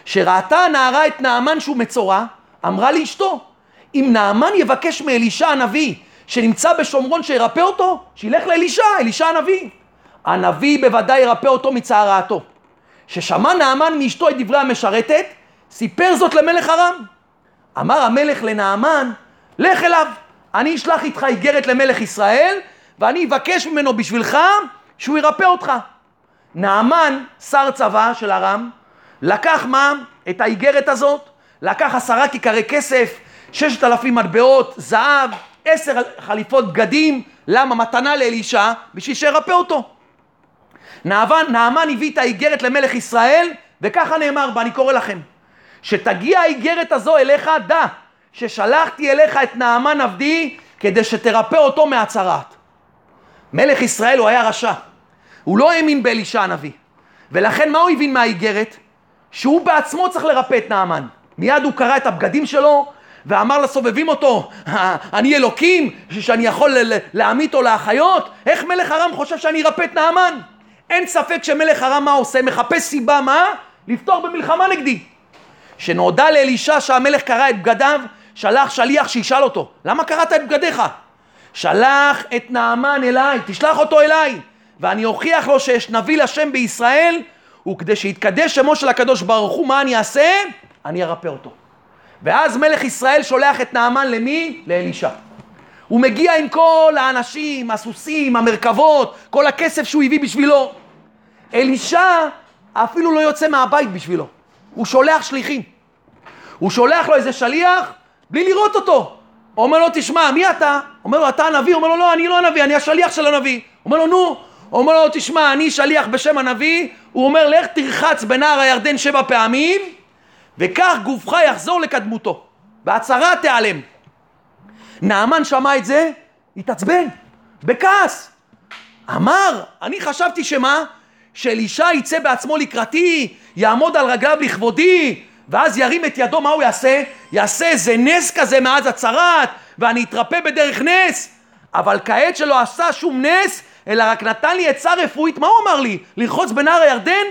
שראתה הנערה את נעמן שהוא מצורע, אמרה לאשתו, אם נעמן יבקש מאלישע הנביא שנמצא בשומרון שירפא אותו, שילך לאלישע, אלישע הנביא. הנביא בוודאי ירפא אותו מצערתו. ששמע נעמן מאשתו את דברי המשרתת, סיפר זאת למלך ארם. אמר המלך לנעמן, לך אליו, אני אשלח איתך איגרת למלך ישראל, ואני אבקש ממנו בשבילך שהוא ירפא אותך. נעמן, שר צבא של ארם, לקח מה? את האיגרת הזאת, לקח עשרה כיכרי כסף, ששת אלפים מטבעות זהב, עשר חליפות בגדים, למה? מתנה לאלישע, בשביל שירפא אותו. נעמן, נעמן הביא את האיגרת למלך ישראל, וככה נאמר בה, אני קורא לכם, שתגיע האיגרת הזו אליך, דע, ששלחתי אליך את נעמן עבדי, כדי שתרפא אותו מהצהרת. מלך ישראל הוא היה רשע, הוא לא האמין באלישע הנביא, ולכן מה הוא הבין מהאיגרת? שהוא בעצמו צריך לרפא את נעמן. מיד הוא קרא את הבגדים שלו, ואמר לסובבים אותו, אני אלוקים, שאני יכול להמית או להחיות? איך מלך ארם חושב שאני ארפא את נעמן? אין ספק שמלך ארם מה עושה? מחפש סיבה מה? לפתור במלחמה נגדי. שנודע לאלישע שהמלך קרא את בגדיו, שלח שליח שישאל אותו, למה קראת את בגדיך? שלח את נעמן אליי, תשלח אותו אליי, ואני אוכיח לו שיש נביא לשם בישראל, וכדי שיתקדש שמו של הקדוש ברוך הוא, מה אני אעשה? אני ארפא אותו. ואז מלך ישראל שולח את נעמן למי? לאלישע. הוא מגיע עם כל האנשים, הסוסים, המרכבות, כל הכסף שהוא הביא בשבילו. אלישע אפילו לא יוצא מהבית בשבילו, הוא שולח שליחים. הוא שולח לו איזה שליח בלי לראות אותו. אומר לו, תשמע, מי אתה? אומר לו, אתה הנביא? אומר לו, לא, אני לא הנביא, אני השליח של הנביא. אומר לו, נו. אומר לו, תשמע, אני שליח בשם הנביא. הוא אומר, לך תרחץ בנהר הירדן שבע פעמים, וכך גופך יחזור לקדמותו. בהצהרה תיעלם. נעמן שמע את זה, התעצבן, בכעס. אמר, אני חשבתי שמה? שאלישע יצא בעצמו לקראתי, יעמוד על רגליו לכבודי, ואז ירים את ידו, מה הוא יעשה? יעשה איזה נס כזה מאז הצהרת, ואני אתרפא בדרך נס. אבל כעת שלא עשה שום נס, אלא רק נתן לי עצה רפואית, מה הוא אמר לי? לרחוץ בנהר הירדן?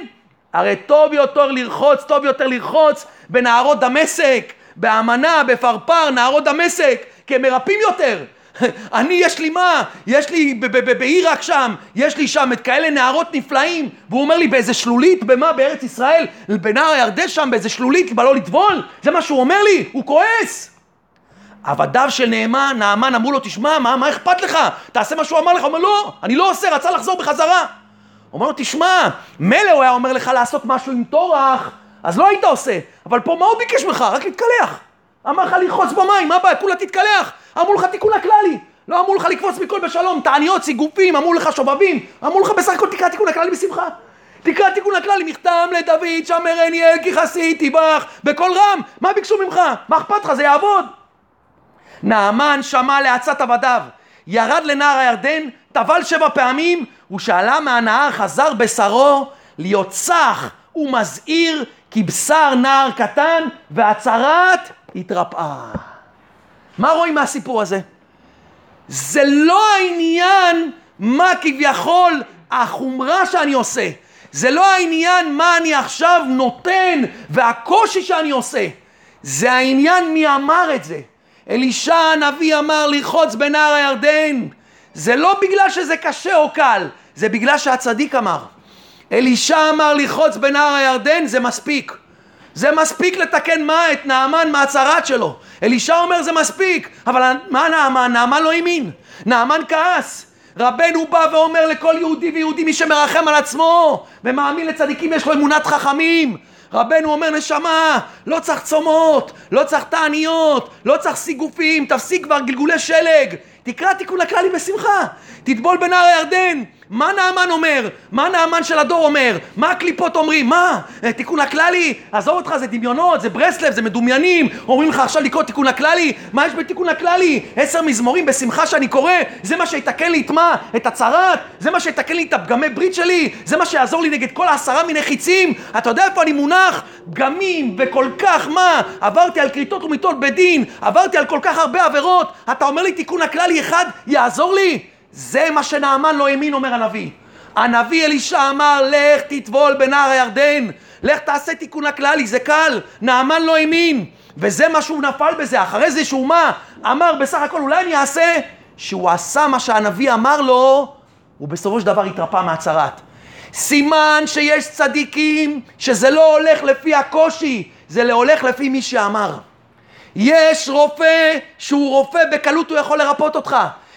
הרי טוב יותר לרחוץ, טוב יותר לרחוץ בנהרות דמשק, באמנה, בפרפר, נהרות דמשק, כי הם מרפאים יותר. אני, יש לי מה? יש לי בעיראק שם, יש לי שם את כאלה נהרות נפלאים, והוא אומר לי באיזה שלולית, במה? בארץ ישראל, בנהר הירדן שם, באיזה שלולית, בא לא לטבול? זה מה שהוא אומר לי? הוא כועס. עבדיו של נאמן, נאמן אמרו לו, תשמע, מה, מה אכפת לך? תעשה מה שהוא אמר לך. הוא אומר, לא, אני לא עושה, רצה לחזור בחזרה. אומר לו, תשמע, מילא הוא היה אומר לך לעשות משהו עם טורח, אז לא היית עושה. אבל פה מה הוא ביקש ממך? רק להתקלח. אמר לך לרחוץ במים, מה הבעיה? כולה תתקלח. אמרו לך תיקון הכללי. לא אמרו לך לקפוץ מכל בשלום, תעניות, סיגופים, אמרו לך שובבים. אמרו לך בסך הכל תקרא תיקון הכללי בשמחה. תקרא תיקון הכללי, מכתם לדוד, שמרני אל כי חסיתי בך, בקול רם. מה ביקשו ממך? מה אכפת לך? זה יעבוד. נעמן שמע לעצת עבדיו, ירד לנהר הירדן, טבל שבע פעמים, ושעלה מהנהר חזר בשרו להיות צח ומזהיר כבשר נער קטן, והצהרת התרפאה. מה רואים מהסיפור הזה? זה לא העניין מה כביכול החומרה שאני עושה. זה לא העניין מה אני עכשיו נותן והקושי שאני עושה. זה העניין מי אמר את זה. אלישע הנביא אמר לרחוץ בנהר הירדן. זה לא בגלל שזה קשה או קל, זה בגלל שהצדיק אמר. אלישע אמר לרחוץ בנהר הירדן, זה מספיק. זה מספיק לתקן מה? את נעמן מהצהרת שלו. אלישע אומר זה מספיק, אבל מה נעמן? נעמן לא האמין. נעמן כעס. רבנו בא ואומר לכל יהודי ויהודי, מי שמרחם על עצמו ומאמין לצדיקים יש לו אמונת חכמים. רבנו אומר נשמה, לא צריך צומות, לא צריך תעניות, לא צריך סיגופים, תפסיק כבר גלגולי שלג, תקרא תיקון הכללי בשמחה, תטבול בנהר הירדן, מה נעמן אומר? מה נעמן של הדור אומר? מה הקליפות אומרים? מה? אה, תיקון הכללי? עזוב אותך, זה דמיונות, זה ברסלב, זה מדומיינים. אומרים לך עכשיו לקרוא תיקון הכללי? מה יש בתיקון הכללי? עשר מזמורים בשמחה שאני קורא? זה מה שיתקן לי את מה? את הצרת? זה מה שיתקן לי את הפגמי ברית שלי? זה מה שיעזור לי נגד כל העשרה מיני חיצים? אתה יודע איפה אני מונח? פגמים וכל כך מה? עברתי על כריתות ומיתות בדין, עברתי על כל כך הרבה עבירות. אתה אומר לי תיקון הכללי אחד יעזור לי? זה מה שנעמן לא האמין, אומר הנביא. הנביא אלישע אמר, לך תטבול בנהר הירדן, לך תעשה תיקון הכללי, זה קל. נעמן לא האמין, וזה מה שהוא נפל בזה. אחרי זה שהוא מה? אמר בסך הכל, אולי אני אעשה? שהוא עשה מה שהנביא אמר לו, הוא בסופו של דבר התרפא מהצהרת. סימן שיש צדיקים שזה לא הולך לפי הקושי, זה הולך לפי מי שאמר. יש רופא שהוא רופא בקלות הוא יכול לרפות אותך.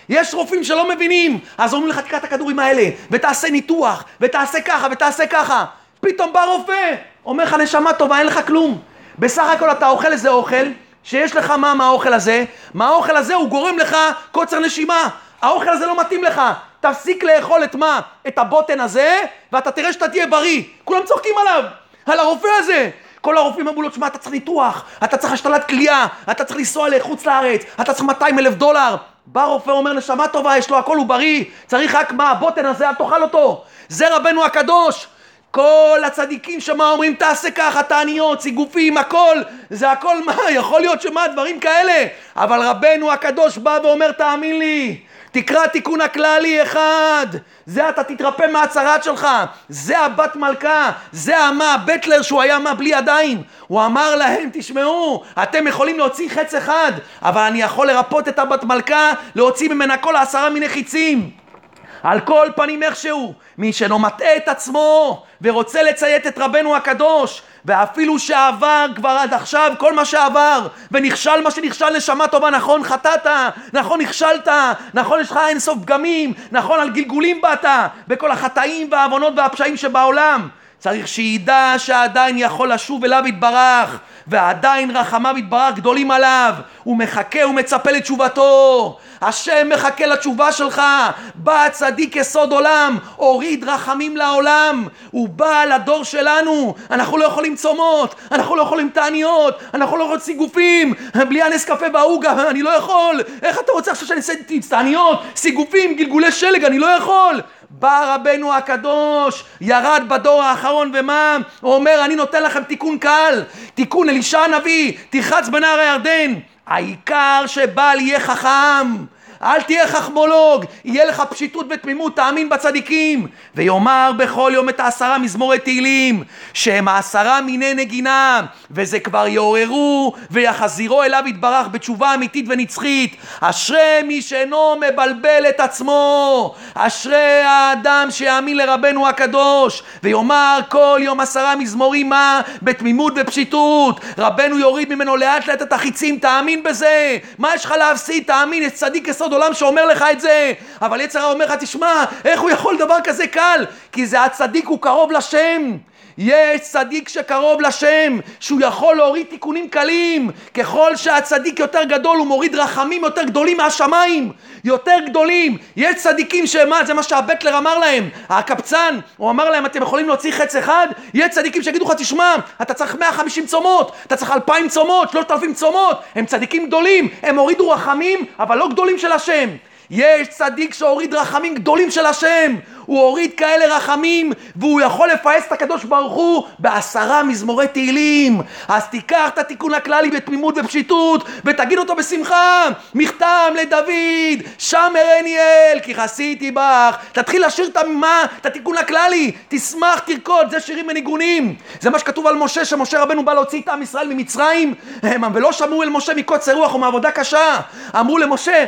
יש רופאים שלא מבינים, אז אומרים לך תקרא את הכדורים האלה, ותעשה ניתוח, ותעשה ככה, ותעשה ככה. פתאום בא רופא, אומר לך נשמה טובה, אין לך כלום. בסך הכל אתה אוכל איזה אוכל, שיש לך מה מהאוכל הזה, מהאוכל הזה הוא גורם לך קוצר נשימה. האוכל הזה לא מתאים לך. תפסיק לאכול את מה? את הבוטן הזה, ואתה תראה שאתה תהיה בריא. כולם צוחקים עליו, על הרופא הזה. כל הרופאים אמרו לו, תשמע, אתה צריך ניתוח, אתה צריך השתלת כליאה, אתה צריך לנסוע לחוץ לארץ, אתה צריך 200 אלף דולר. בא רופא אומר, נשמה טובה, יש לו הכל, הוא בריא, צריך רק מה, הבוטן הזה, אל תאכל אותו. זה רבנו הקדוש. כל הצדיקים שמה אומרים תעשה ככה, תעניות, סיגופים, הכל, זה הכל מה, יכול להיות שמה, דברים כאלה, אבל רבנו הקדוש בא ואומר תאמין לי, תקרא תיקון הכללי אחד, זה אתה תתרפא מהצהרת שלך, זה הבת מלכה, זה המה, בטלר שהוא היה מה בלי ידיים, הוא אמר להם תשמעו, אתם יכולים להוציא חץ אחד, אבל אני יכול לרפות את הבת מלכה, להוציא ממנה כל העשרה מיני חיצים. על כל פנים איכשהו, מי שלא מטעה את עצמו ורוצה לציית את רבנו הקדוש, ואפילו שעבר כבר עד עכשיו כל מה שעבר, ונכשל מה שנכשל נשמה טובה, נכון חטאת, נכון נכשלת, נכון יש לך אינסוף פגמים, נכון על גלגולים באת, בכל החטאים והעוונות והפשעים שבעולם. צריך שידע שעדיין יכול לשוב אליו יתברך, ועדיין רחמיו יתברך גדולים עליו, הוא מחכה ומצפה לתשובתו. השם מחכה לתשובה שלך. בא הצדיק יסוד עולם, הוריד רחמים לעולם. הוא בא לדור שלנו. אנחנו לא יכולים צומות, אנחנו לא יכולים תעניות, אנחנו לא יכולים סיגופים, בלי הנס קפה והעוגה, אני לא יכול. איך אתה רוצה עכשיו שאני אעשה תעניות, סיגופים, גלגולי שלג, אני לא יכול. בא רבנו הקדוש, ירד בדור האחרון ומה? הוא אומר אני נותן לכם תיקון קל, תיקון אלישע הנביא, תרחץ בנהר הירדן, העיקר שבל יהיה חכם אל תהיה חכמולוג, יהיה לך פשיטות ותמימות, תאמין בצדיקים. ויאמר בכל יום את העשרה מזמורי תהילים, שהם העשרה מיני נגינה, וזה כבר יעוררו ויחזירו אליו יתברך בתשובה אמיתית ונצחית. אשרי מי שאינו מבלבל את עצמו, אשרי האדם שיאמין לרבנו הקדוש, ויאמר כל יום עשרה מזמורים מה? בתמימות ופשיטות. רבנו יוריד ממנו לאט לאט את החיצים, תאמין בזה. מה יש לך להפסיד? תאמין, יש צדיק יסוד עולם שאומר לך את זה, אבל יצר הרע אומר לך, תשמע, איך הוא יכול דבר כזה קל? כי זה הצדיק, הוא קרוב לשם. יש צדיק שקרוב לשם, שהוא יכול להוריד תיקונים קלים. ככל שהצדיק יותר גדול, הוא מוריד רחמים יותר גדולים מהשמיים. יותר גדולים. יש צדיקים שמה, זה מה שהבטלר אמר להם, הקבצן, הוא אמר להם, אתם יכולים להוציא חץ אחד? יש צדיקים שיגידו לך, תשמע, אתה צריך 150 צומות, אתה צריך 2,000 צומות, 3,000 צומות. הם צדיקים גדולים, הם הורידו רחמים, אבל לא גדולים של השם. יש צדיק שהוריד רחמים גדולים של השם. הוא הוריד כאלה רחמים, והוא יכול לפעס את הקדוש ברוך הוא בעשרה מזמורי תהילים. אז תיקח את התיקון הכללי בתמימות ופשיטות, ותגיד אותו בשמחה. מכתם לדוד, שם ארני אל, כי חסיתי בך. תתחיל לשיר את מה? את התיקון הכללי. תשמח, תרקוד, זה שירים וניגונים. זה מה שכתוב על משה, שמשה רבנו בא להוציא את עם ישראל ממצרים, ולא שמעו אל משה מקוצר רוח ומעבודה קשה. אמרו למשה,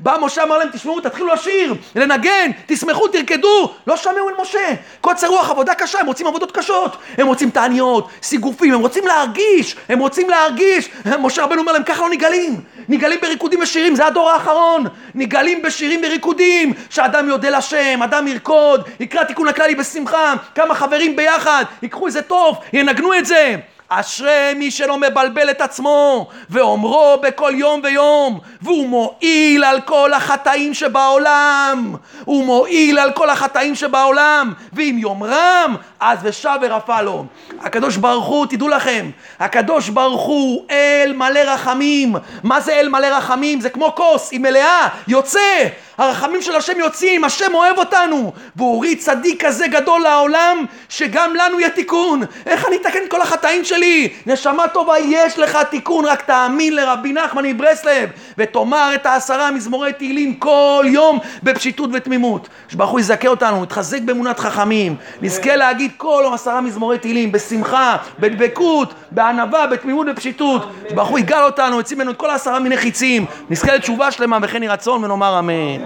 בא משה אמר להם, תשמעו, תתחילו לשיר, לנגן, תשמחו, תרקדו. לא שמעו אל משה. קוצר רוח, עבודה קשה, הם רוצים עבודות קשות. הם רוצים תעניות, סיגופים, הם רוצים להרגיש, הם רוצים להרגיש. משה רבנו אומר להם, ככה לא נגלים. נגלים בריקודים ושירים, זה הדור האחרון. נגלים בשירים וריקודים, שאדם יודה לשם, אדם ירקוד, יקרא תיקון הכללי בשמחה, כמה חברים ביחד, ייקחו איזה טוב, ינגנו את זה. אשרי מי שלא מבלבל את עצמו ואומרו בכל יום ויום והוא מועיל על כל החטאים שבעולם. הוא מועיל על כל החטאים שבעולם ואם יאמרם אז ושב ורפא לו. הקדוש ברוך הוא תדעו לכם הקדוש ברוך הוא אל מלא רחמים. מה זה אל מלא רחמים? זה כמו כוס היא מלאה יוצא הרחמים של השם יוצאים, השם אוהב אותנו. והוא הוריד צדיק כזה גדול לעולם שגם לנו יהיה תיקון. איך אני אתקן כל החטאים שלי? נשמה טובה יש לך תיקון רק תאמין לרבי נחמן מברסלב ותאמר את העשרה מזמורי תהילים כל יום בפשיטות ותמימות. שברוך הוא יזכה אותנו, יתחזק באמונת חכמים. נזכה להגיד כל יום עשרה מזמורי תהילים בשמחה, בדבקות, בענווה, בתמימות ובפשיטות שברוך הוא יגאל אותנו, יוציא ממנו את כל העשרה מיני חיצים נזכה לתשובה שלמה וכן יהי רצון ונאמר אמן